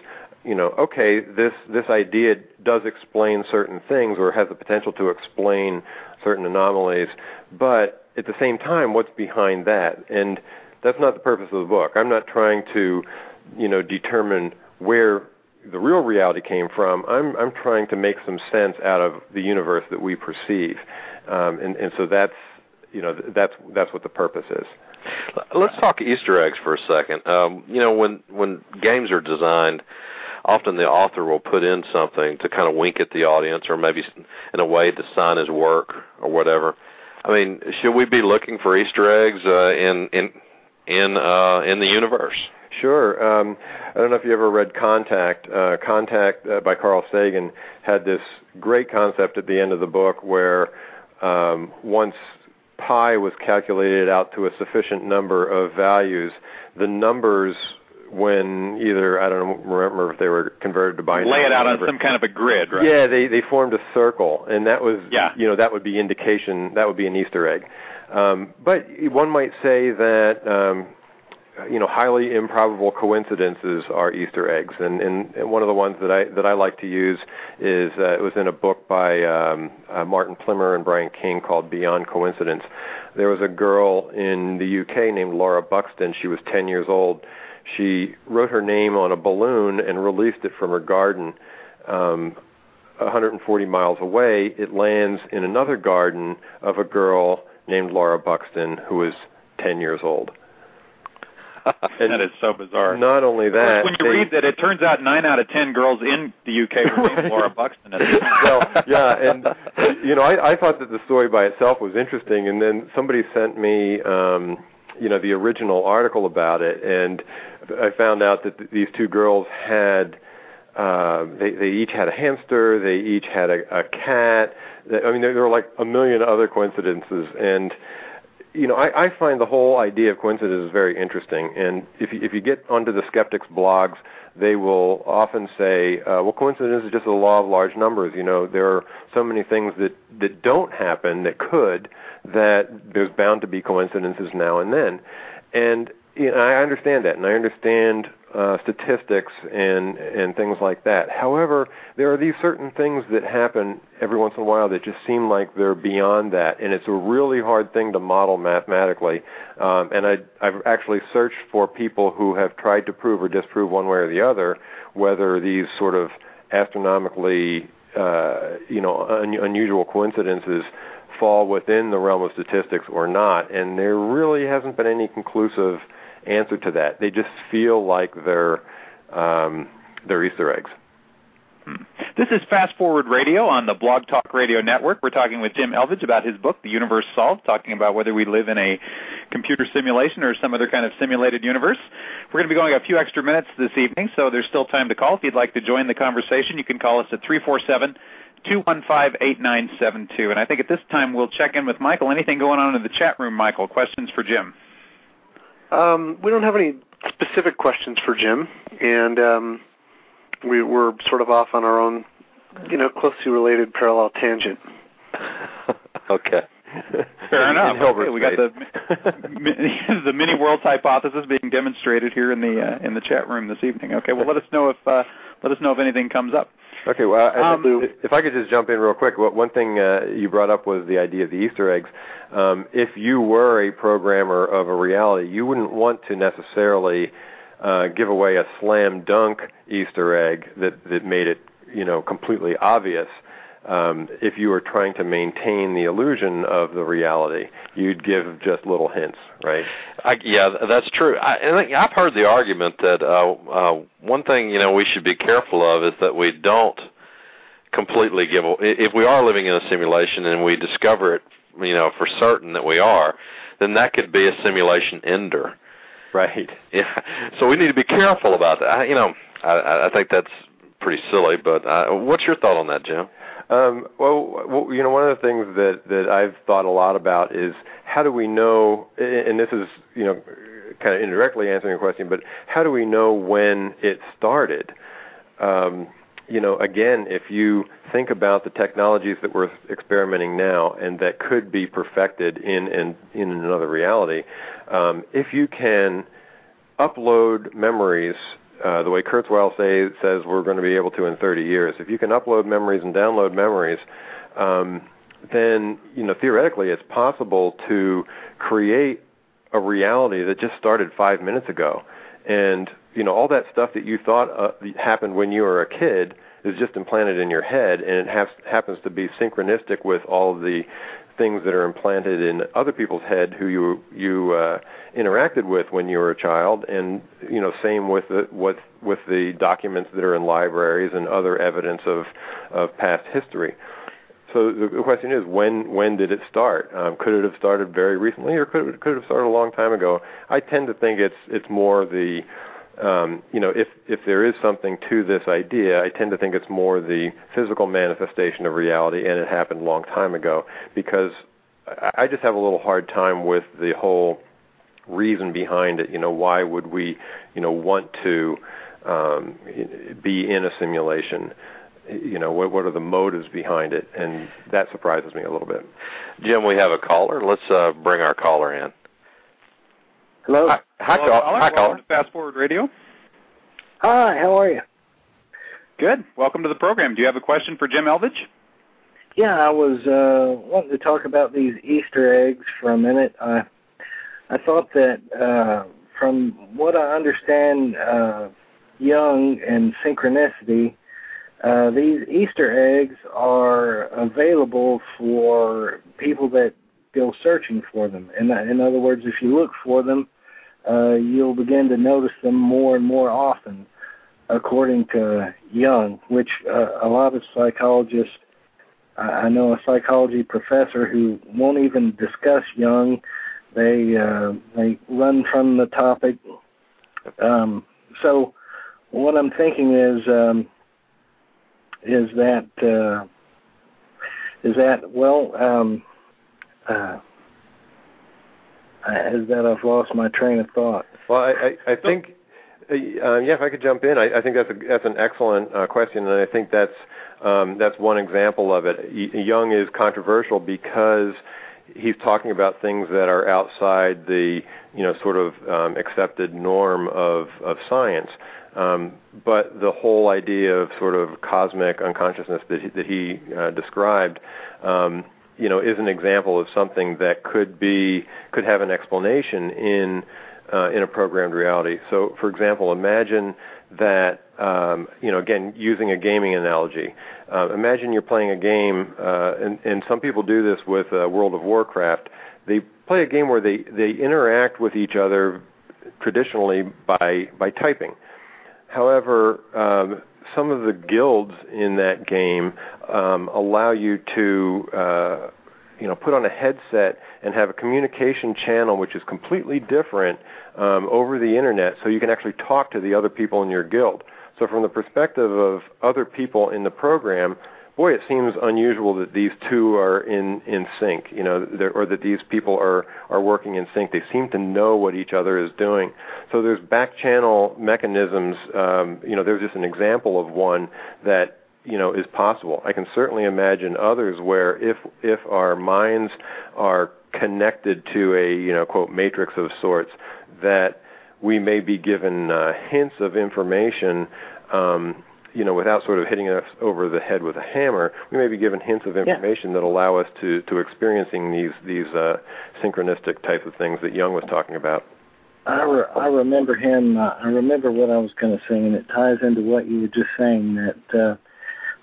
you know, okay, this this idea does explain certain things or has the potential to explain certain anomalies, but at the same time, what's behind that? And that's not the purpose of the book. I'm not trying to, you know, determine where the real reality came from. I'm I'm trying to make some sense out of the universe that we perceive, um, and and so that's you know that's that's what the purpose is. Let's talk Easter eggs for a second. Um, you know, when when games are designed, often the author will put in something to kind of wink at the audience, or maybe in a way to sign his work or whatever. I mean, should we be looking for Easter eggs uh, in in in uh, in the universe? Sure. Um, I don't know if you ever read Contact. Uh, Contact uh, by Carl Sagan had this great concept at the end of the book where um, once pi was calculated out to a sufficient number of values, the numbers when either I don't remember if they were converted to binary. Lay it out on some kind of a grid, right? Yeah, they they formed a circle, and that was yeah. you know that would be indication that would be an Easter egg. Um, but one might say that um, you know highly improbable coincidences are Easter eggs, and, and, and one of the ones that I that I like to use is uh, it was in a book by um, uh, Martin Plimmer and Brian King called Beyond Coincidence. There was a girl in the UK named Laura Buxton. She was 10 years old. She wrote her name on a balloon and released it from her garden. Um, 140 miles away, it lands in another garden of a girl named Laura Buxton who was 10 years old. That is so bizarre. Not only that, when you they, read that, it turns out nine out of ten girls in the UK were named Laura Buxton. well, yeah, and you know, I, I thought that the story by itself was interesting, and then somebody sent me, um, you know, the original article about it, and I found out that th- these two girls had. Uh, they they each had a hamster. They each had a, a cat. I mean, there, there were like a million other coincidences, and you know, I, I find the whole idea of coincidence is very interesting. And if you, if you get onto the skeptics' blogs, they will often say, uh, "Well, coincidence is just a law of large numbers." You know, there are so many things that that don't happen that could that there's bound to be coincidences now and then. And you know, I understand that, and I understand uh, statistics and and things like that. However, there are these certain things that happen every once in a while that just seem like they're beyond that, and it's a really hard thing to model mathematically. Um, and I, I've actually searched for people who have tried to prove or disprove one way or the other whether these sort of astronomically, uh, you know, un- unusual coincidences fall within the realm of statistics or not. And there really hasn't been any conclusive answer to that. They just feel like they're um, they're Easter eggs. Hmm. This is Fast Forward Radio on the Blog Talk Radio Network. We're talking with Jim Elvidge about his book, The Universe Solved, talking about whether we live in a computer simulation or some other kind of simulated universe. We're going to be going a few extra minutes this evening, so there's still time to call. If you'd like to join the conversation, you can call us at 347 215 8972. And I think at this time we'll check in with Michael. Anything going on in the chat room, Michael? Questions for Jim? Um, we don't have any specific questions for Jim, and um, we, we're sort of off on our own, you know, closely related parallel tangent. okay. Fair enough. Okay, we got the the mini worlds hypothesis being demonstrated here in the uh, in the chat room this evening. Okay, well let us know if uh, let us know if anything comes up. Okay, well, um, if I could just jump in real quick, one thing uh, you brought up was the idea of the Easter eggs. Um, if you were a programmer of a reality, you wouldn't want to necessarily uh, give away a slam dunk Easter egg that that made it, you know, completely obvious. Um, if you were trying to maintain the illusion of the reality, you'd give just little hints, right? I, yeah, that's true. I, and I've heard the argument that uh, uh, one thing you know we should be careful of is that we don't completely give. If we are living in a simulation and we discover it, you know, for certain that we are, then that could be a simulation ender. Right. Yeah. So we need to be careful about that. I, you know, I, I think that's pretty silly. But uh, what's your thought on that, Jim? Um, well, well, you know, one of the things that that I've thought a lot about is how do we know? And this is, you know, kind of indirectly answering your question, but how do we know when it started? Um, you know, again, if you think about the technologies that we're experimenting now and that could be perfected in in, in another reality, um, if you can upload memories uh, the way Kurzweil say, says we're going to be able to in 30 years, if you can upload memories and download memories, um, then you know theoretically it's possible to create a reality that just started five minutes ago, and you know all that stuff that you thought uh, happened when you were a kid is just implanted in your head, and it has, happens to be synchronistic with all the things that are implanted in other people's head who you you uh, interacted with when you were a child, and you know same with the with with the documents that are in libraries and other evidence of of past history. So the question is, when when did it start? Um, could it have started very recently, or could it, could it have started a long time ago? I tend to think it's it's more the um, you know, if if there is something to this idea, I tend to think it's more the physical manifestation of reality, and it happened a long time ago. Because I just have a little hard time with the whole reason behind it. You know, why would we, you know, want to um, be in a simulation? You know, what what are the motives behind it? And that surprises me a little bit. Jim, we have a caller. Let's uh, bring our caller in. Hello. Hi, hi, Hello, call, hi Welcome to Fast Forward Radio. Hi, how are you? Good. Welcome to the program. Do you have a question for Jim Elvidge? Yeah, I was uh, wanting to talk about these Easter eggs for a minute. I I thought that uh, from what I understand, uh, Jung and synchronicity, uh, these Easter eggs are available for people that go searching for them. In, in other words, if you look for them, uh, you'll begin to notice them more and more often, according to Jung, which uh, a lot of psychologists, I know a psychology professor who won't even discuss Jung. They uh, they run from the topic. Um, so, what I'm thinking is um, is that uh, is that well. Um, uh, is that I've lost my train of thought. Well, I, I, I think, uh, yeah, if I could jump in, I, I think that's a, that's an excellent uh, question, and I think that's um, that's one example of it. Jung is controversial because he's talking about things that are outside the you know sort of um, accepted norm of of science. Um, but the whole idea of sort of cosmic unconsciousness that he, that he uh, described um, you know, is an example of something that could be could have an explanation in uh, in a programmed reality. So, for example, imagine that um, you know, again, using a gaming analogy, uh, imagine you're playing a game, uh, and, and some people do this with uh, World of Warcraft. They play a game where they they interact with each other traditionally by by typing. However, um, some of the guilds in that game um, allow you to uh, you know put on a headset and have a communication channel which is completely different um, over the internet, so you can actually talk to the other people in your guild. So from the perspective of other people in the program, boy, it seems unusual that these two are in in sync, you know, or that these people are are working in sync. They seem to know what each other is doing. So there's back channel mechanisms. Um, you know, there's just an example of one that you know is possible. I can certainly imagine others where if if our minds are connected to a you know quote matrix of sorts that we may be given uh, hints of information um, you know, without sort of hitting us over the head with a hammer, we may be given hints of information yeah. that allow us to to experiencing these these uh, synchronistic type of things that Jung was talking about. I re- I remember him. Uh, I remember what I was going to say, and it ties into what you were just saying. That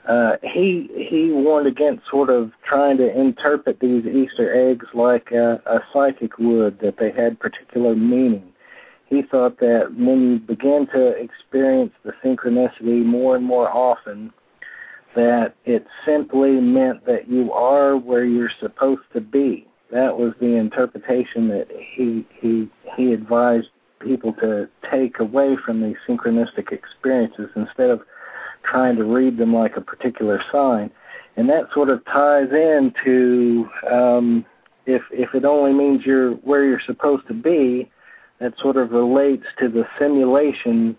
uh, uh, he he warned against sort of trying to interpret these Easter eggs like a, a psychic would, that they had particular meaning he thought that when you begin to experience the synchronicity more and more often, that it simply meant that you are where you're supposed to be. that was the interpretation that he he he advised people to take away from these synchronistic experiences instead of trying to read them like a particular sign. And that sort of ties into um, if if it only means you're where you're supposed to be, that sort of relates to the simulation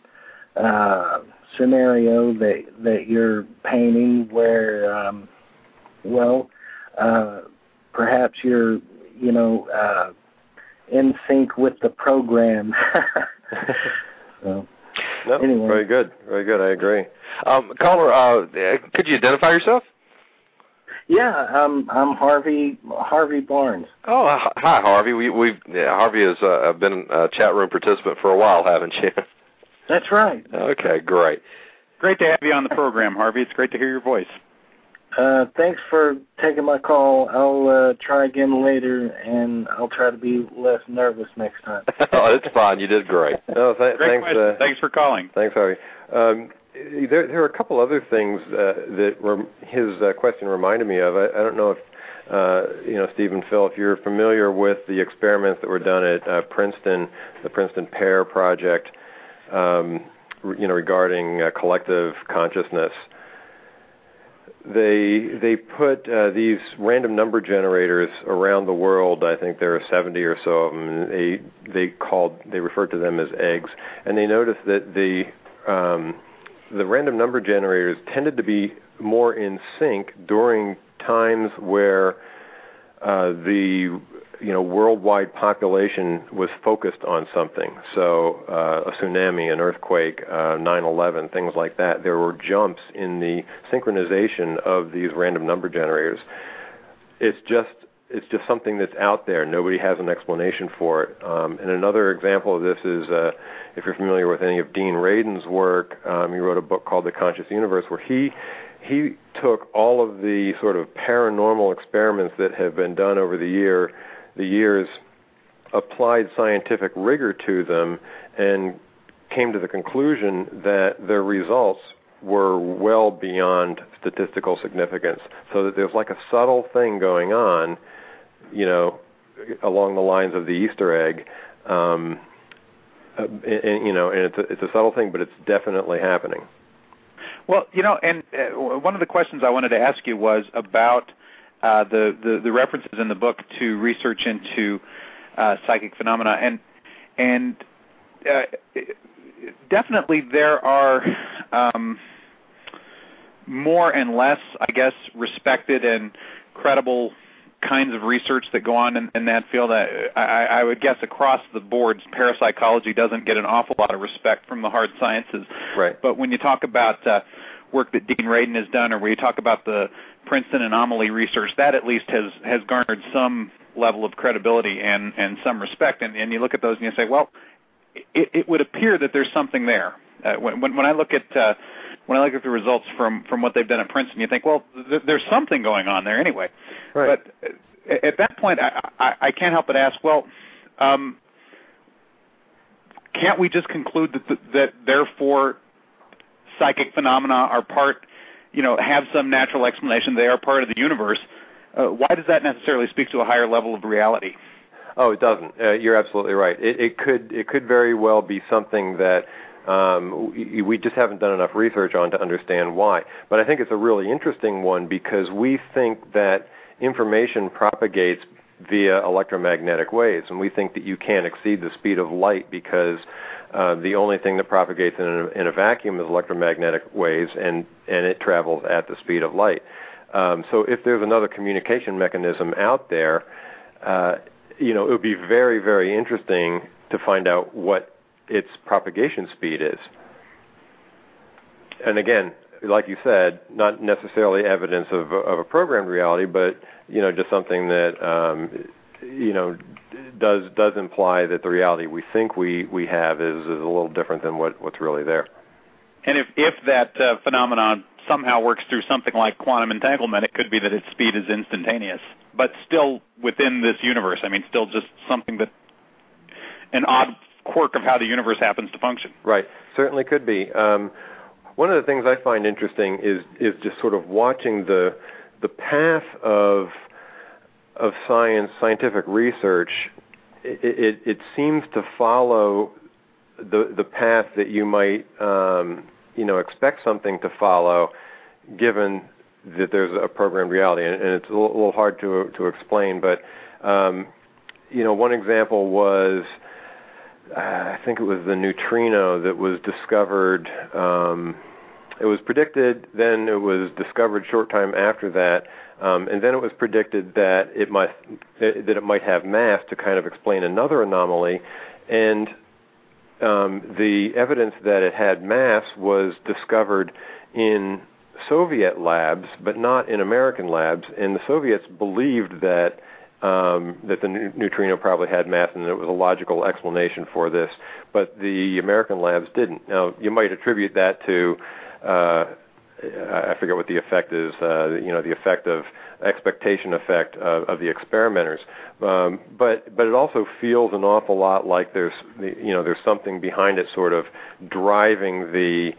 uh, scenario that that you're painting, where um, well, uh, perhaps you're you know uh, in sync with the program. so. No, anyway. very good, very good. I agree. Um, caller, uh, could you identify yourself? Yeah, I'm I'm Harvey Harvey Barnes. Oh, hi, Harvey. We we yeah, Harvey has uh, been a chat room participant for a while, haven't you? That's right. Okay, great. Great to have you on the program, Harvey. It's great to hear your voice. Uh, thanks for taking my call. I'll uh, try again later, and I'll try to be less nervous next time. oh, it's fine. You did great. No, th- Great thanks. Uh, thanks for calling. Thanks, Harvey. Um, there, there are a couple other things uh, that rem- his uh, question reminded me of. I, I don't know if uh, you know, Stephen Phil, if you're familiar with the experiments that were done at uh, Princeton, the Princeton PEAR Project, um, re- you know, regarding uh, collective consciousness. They they put uh, these random number generators around the world. I think there are 70 or so of them. And they they called they referred to them as eggs, and they noticed that the um, the random number generators tended to be more in sync during times where uh, the you know worldwide population was focused on something. So uh, a tsunami, an earthquake, uh, 9/11, things like that. There were jumps in the synchronization of these random number generators. It's just it's just something that's out there. Nobody has an explanation for it. Um, and another example of this is uh, if you're familiar with any of Dean Radin's work, um, he wrote a book called The Conscious Universe, where he he took all of the sort of paranormal experiments that have been done over the year, the years, applied scientific rigor to them, and came to the conclusion that their results were well beyond statistical significance. So that there's like a subtle thing going on, you know, along the lines of the Easter egg. Um, uh, and, and, you know, and it's a, it's a subtle thing, but it's definitely happening. Well, you know, and uh, one of the questions I wanted to ask you was about uh, the, the, the references in the book to research into uh, psychic phenomena, and and uh, definitely there are um, more and less, I guess, respected and credible kinds of research that go on in, in that field. I, I, I would guess across the board, parapsychology doesn't get an awful lot of respect from the hard sciences. Right. But when you talk about uh, work that Dean Radin has done, or when you talk about the Princeton anomaly research, that at least has has garnered some level of credibility and and some respect. And, and you look at those and you say, well, it, it would appear that there's something there. Uh, when, when when I look at uh, when I look at the results from from what they've done at Princeton, you think, well, th- there's something going on there anyway. Right. But uh, at that point, I, I, I can't help but ask, well, um, can't we just conclude that that therefore psychic phenomena are part, you know, have some natural explanation? They are part of the universe. Uh, why does that necessarily speak to a higher level of reality? Oh, it doesn't. Uh, you're absolutely right. It, it could it could very well be something that um, we, just haven't done enough research on to understand why. But I think it's a really interesting one because we think that information propagates via electromagnetic waves, and we think that you can't exceed the speed of light because uh, the only thing that propagates in a, in a vacuum is electromagnetic waves, and and it travels at the speed of light. Um, so if there's another communication mechanism out there, uh, you know, it would be very, very interesting to find out what its propagation speed is. And again, like you said, not necessarily evidence of, of a programmed reality, but you know, just something that um, you know does does imply that the reality we think we we have is, is a little different than what what's really there. And if if that uh, phenomenon somehow works through something like quantum entanglement, it could be that its speed is instantaneous, but still within this universe. I mean, still just something that an odd quirk of how the universe happens to function. Right, certainly could be. Um, one of the things I find interesting is is just sort of watching the the path of of science, scientific research, it, it, it seems to follow the the path that you might um, you know expect something to follow, given that there's a programmed reality, and, and it's a little, hard to to explain. But um, you know, one example was I think it was the neutrino that was discovered. Um, it was predicted, then it was discovered short time after that, um, and then it was predicted that it might that it might have mass to kind of explain another anomaly, and um, the evidence that it had mass was discovered in Soviet labs, but not in American labs, and the Soviets believed that um, that the neutrino probably had mass, and it was a logical explanation for this. But the American labs didn't. Now, you might attribute that to uh, I forget what the effect is. Uh, you know, the effect of expectation effect of, of the experimenters. Um, but but it also feels an awful lot like there's you know there's something behind it, sort of driving the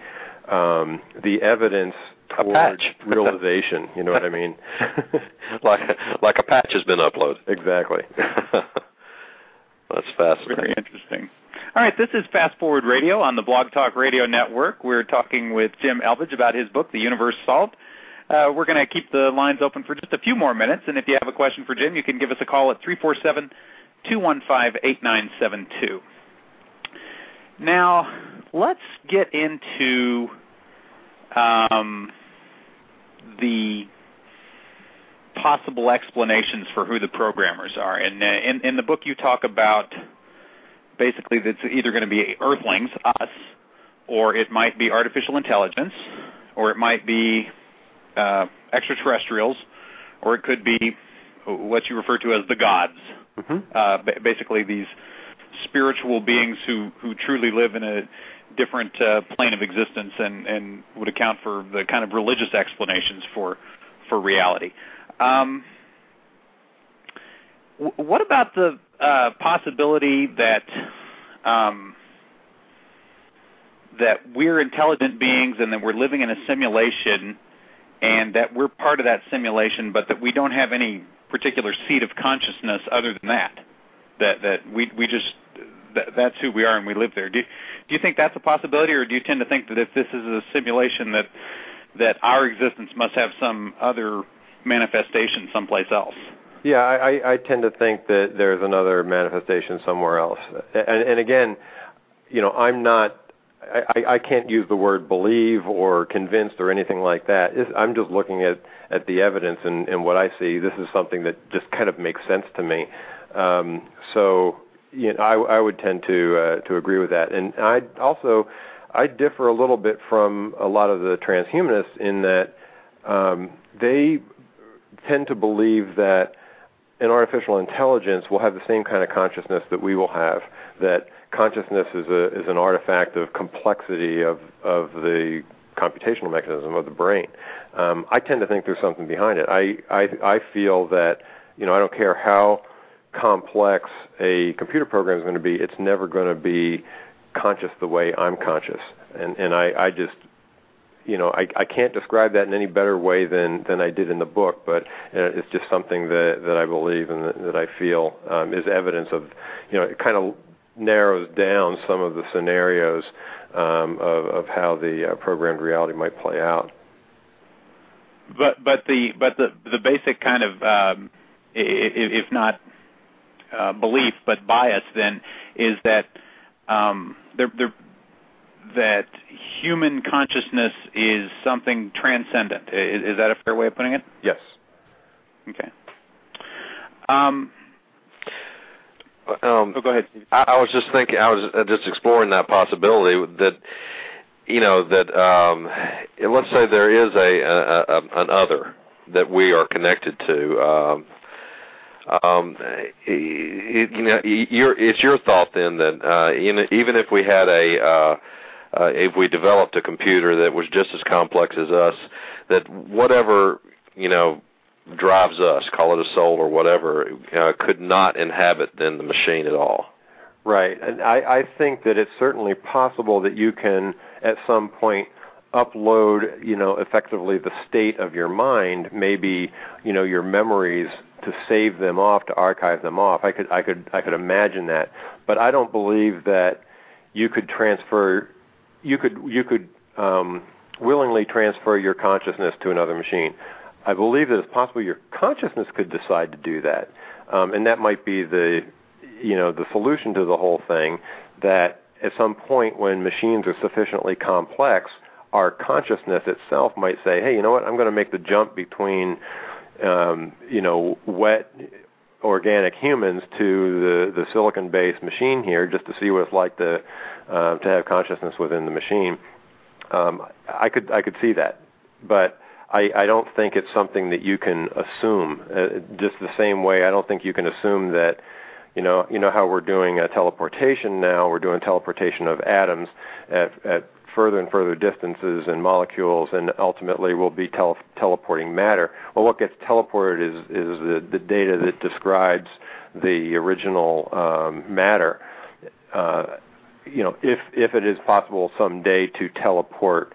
um, the evidence towards realization. You know what I mean? like like a patch has been uploaded. Exactly. That's fascinating. Very interesting. All right, this is Fast Forward Radio on the Blog Talk Radio Network. We're talking with Jim Elvidge about his book, The Universe Solved. Uh, we're going to keep the lines open for just a few more minutes, and if you have a question for Jim, you can give us a call at 347 215 8972. Now, let's get into um, the possible explanations for who the programmers are. And uh, in, in the book, you talk about basically that's either going to be Earthlings, us, or it might be artificial intelligence, or it might be uh, extraterrestrials, or it could be what you refer to as the gods. Mm-hmm. Uh, basically, these spiritual beings who who truly live in a different uh, plane of existence and and would account for the kind of religious explanations for for reality. Um, what about the uh, possibility that um, that we're intelligent beings and that we're living in a simulation and that we're part of that simulation, but that we don't have any particular seat of consciousness other than that. That that we we just that, that's who we are and we live there. Do do you think that's a possibility, or do you tend to think that if this is a simulation, that that our existence must have some other manifestation someplace else? Yeah, I, I tend to think that there's another manifestation somewhere else. And, and again, you know, I'm not I, I can't use the word believe or convinced or anything like that. It's, I'm just looking at, at the evidence and, and what I see. This is something that just kind of makes sense to me. Um, so you know, I, I would tend to uh, to agree with that. And I also I differ a little bit from a lot of the transhumanists in that um, they tend to believe that an artificial intelligence will have the same kind of consciousness that we will have. That consciousness is a is an artifact of complexity of of the computational mechanism of the brain. Um, I tend to think there's something behind it. I, I I feel that you know I don't care how complex a computer program is going to be, it's never going to be conscious the way I'm conscious. And and I, I just you know I, I can't describe that in any better way than than I did in the book, but it's just something that that I believe and that, that I feel um, is evidence of you know it kind of narrows down some of the scenarios um, of, of how the uh, programmed reality might play out. But but the but the the basic kind of um, if not belief but bias then is that um, they're, they're, that human consciousness is something transcendent. Is, is, that a fair way of putting it? Yes. Okay. Um, um, oh, go ahead. I, I was just thinking. I was uh, just exploring that possibility that you know that um, let's say there is a, a, a an other that we are connected to. Um, um, it, you know, your, it's your thought then that uh, even if we had a uh, uh, if we developed a computer that was just as complex as us, that whatever you know drives us, call it a soul or whatever, uh, could not inhabit then the machine at all. Right, and I, I think that it's certainly possible that you can at some point upload, you know, effectively the state of your mind, maybe, you know, your memories to save them off, to archive them off. I could I could I could imagine that, but I don't believe that you could transfer you could you could um, willingly transfer your consciousness to another machine. I believe that it's possible your consciousness could decide to do that, um, and that might be the you know the solution to the whole thing. That at some point when machines are sufficiently complex, our consciousness itself might say, hey, you know what? I'm going to make the jump between um, you know wet organic humans to the the silicon based machine here just to see what it's like to uh, to have consciousness within the machine. Um, I could I could see that, but I, I don't think it's something that you can assume. Uh, just the same way, I don't think you can assume that, you know, you know how we're doing a teleportation now. We're doing teleportation of atoms at, at further and further distances and molecules, and ultimately we'll be tele- teleporting matter. Well, what gets teleported is is the, the data that describes the original um, matter. Uh, you know, if if it is possible someday to teleport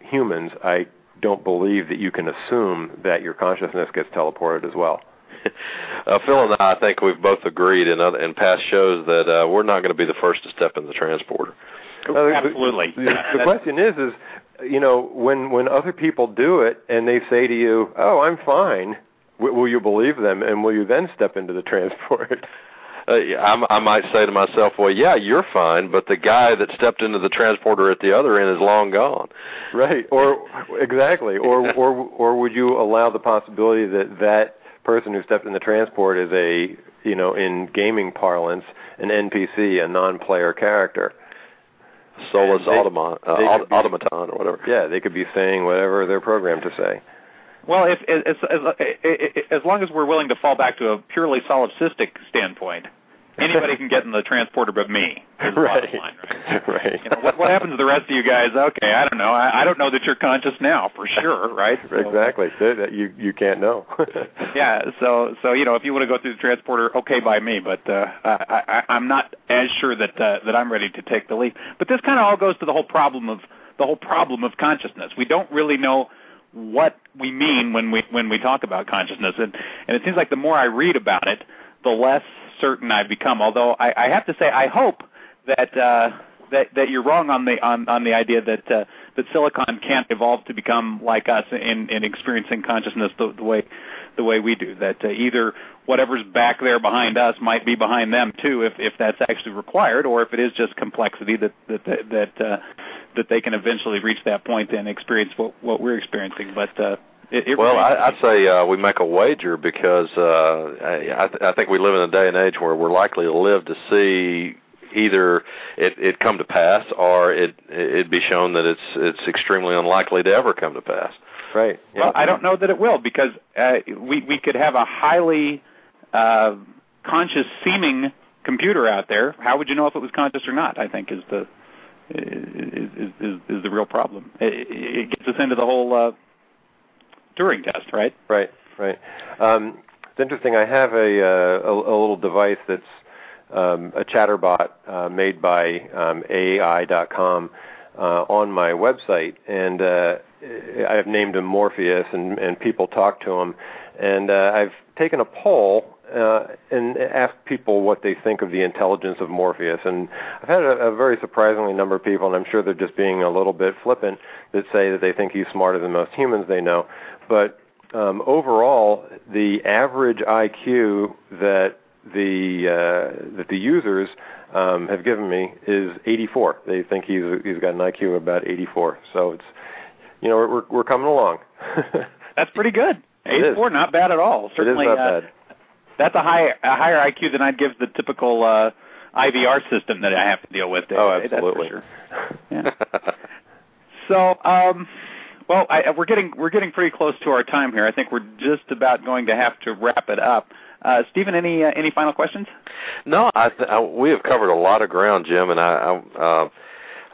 humans, I don't believe that you can assume that your consciousness gets teleported as well. uh, Phil and I, I think we've both agreed in other, in past shows that uh, we're not going to be the first to step in the transporter. Uh, Absolutely. The, the, the question is, is you know, when when other people do it and they say to you, "Oh, I'm fine," w- will you believe them, and will you then step into the transport? uh, I, I might say to myself, well, yeah, you're fine, but the guy that stepped into the transporter at the other end is long gone. Right. Or exactly. Or or or would you allow the possibility that that person who stepped in the transport is a you know in gaming parlance an NPC, a non-player character? Soulless automa- uh, be, automaton or whatever. Yeah, they could be saying whatever they're programmed to say. Well, if as, as as long as we're willing to fall back to a purely solipsistic standpoint, anybody can get in the transporter but me. Right. Line, right. right. You know, what, what happens to the rest of you guys? Okay, I don't know. I, I don't know that you're conscious now for sure, right? So, exactly. That you you can't know. yeah. So so you know if you want to go through the transporter, okay by me, but uh, I, I I'm not as sure that uh, that I'm ready to take the leap. But this kind of all goes to the whole problem of the whole problem of consciousness. We don't really know what we mean when we when we talk about consciousness, and and it seems like the more I read about it, the less certain I've become. Although I, I have to say, I hope that uh, that that you're wrong on the on on the idea that uh, that silicon can't evolve to become like us in in experiencing consciousness the, the way the way we do. That uh, either whatever's back there behind us might be behind them too, if if that's actually required, or if it is just complexity that that that that, uh, that they can eventually reach that point and experience what what we're experiencing. But uh, it, it well, I, I'd say uh, we make a wager because uh, I, I, th- I think we live in a day and age where we're likely to live to see either it, it come to pass or it it be shown that it's it's extremely unlikely to ever come to pass. Right. Yeah. Well, I don't know that it will because uh, we we could have a highly uh, conscious seeming computer out there. How would you know if it was conscious or not? I think is the is is, is, is the real problem. It, it gets us into the whole uh, Turing test, right? Right, right. Um, it's interesting. I have a, uh, a, a little device that's um, a chatterbot uh, made by um, AI.com uh, on my website, and uh, I've named him Morpheus, and, and people talk to him. And uh, I've taken a poll uh, and asked people what they think of the intelligence of Morpheus. And I've had a, a very surprisingly number of people, and I'm sure they're just being a little bit flippant, that say that they think he's smarter than most humans they know. But um, overall, the average IQ that the uh, that the users um, have given me is 84. They think he's he's got an IQ of about 84. So it's you know we're we're coming along. That's pretty good. 84, not bad at all. Certainly, it is not uh, bad. That's a higher a higher IQ than I'd give the typical uh, IVR system that I have to deal with. Today. Oh, absolutely. Sure. Yeah. so, um, well, I, we're getting we're getting pretty close to our time here. I think we're just about going to have to wrap it up. Uh, Stephen, any uh, any final questions? No, I, th- I we have covered a lot of ground, Jim, and I. I uh,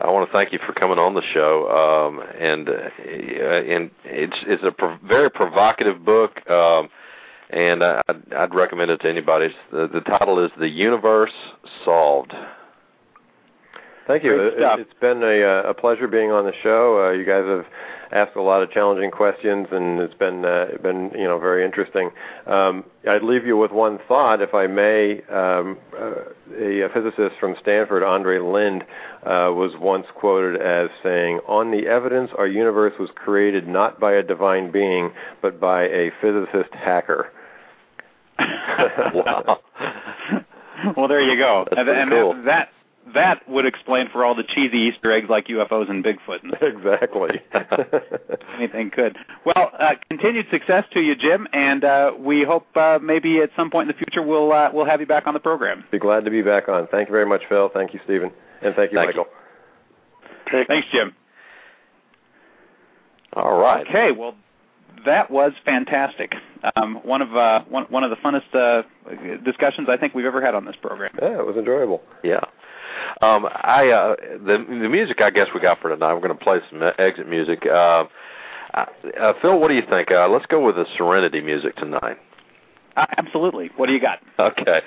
I want to thank you for coming on the show, um, and uh, and it's it's a pro- very provocative book, um, and I, I'd, I'd recommend it to anybody. The, the title is "The Universe Solved." Thank you. Great. It's been a, uh, a pleasure being on the show. Uh, you guys have asked a lot of challenging questions, and it's been uh, been you know very interesting. Um, I'd leave you with one thought, if I may. Um, uh, a, physicist from Stanford, Andrei Linde, uh, was once quoted as saying, "On the evidence, our universe was created not by a divine being, but by a physicist hacker." wow. well, there you go. That's and, and cool. that, that that would explain for all the cheesy Easter eggs like UFOs and Bigfoot. exactly. Anything could. Well, uh, continued success to you, Jim, and uh, we hope uh, maybe at some point in the future we'll uh, we'll have you back on the program. Be glad to be back on. Thank you very much, Phil. Thank you, Stephen, and thank you, Thank Michael. you. Thanks, Jim. All right. Okay, well, that was fantastic. Um, one of uh, one one of the funnest uh, discussions I think we've ever had on this program. Yeah, it was enjoyable. Yeah. Um, I uh, the the music I guess we got for tonight. We're going to play some exit music. Uh, uh, Phil, what do you think? Uh, let's go with the Serenity music tonight. Uh, absolutely. What do you got? Okay.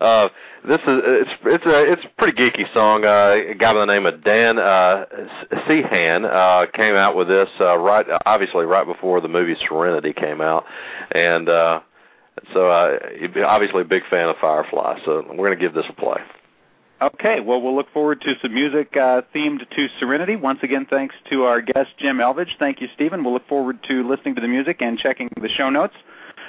Uh, this is it's it's a it's a pretty geeky song. Uh, a guy by the name of Dan uh, Sehan uh, came out with this uh, right obviously right before the movie Serenity came out, and uh, so uh, obviously a big fan of Firefly. So we're going to give this a play. Okay, well, we'll look forward to some music uh, themed to Serenity. Once again, thanks to our guest, Jim Elvidge. Thank you, Stephen. We'll look forward to listening to the music and checking the show notes.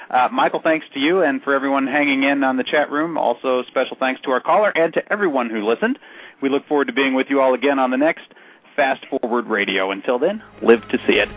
Uh, Michael, thanks to you and for everyone hanging in on the chat room. Also, special thanks to our caller and to everyone who listened. We look forward to being with you all again on the next Fast Forward Radio. Until then, live to see it.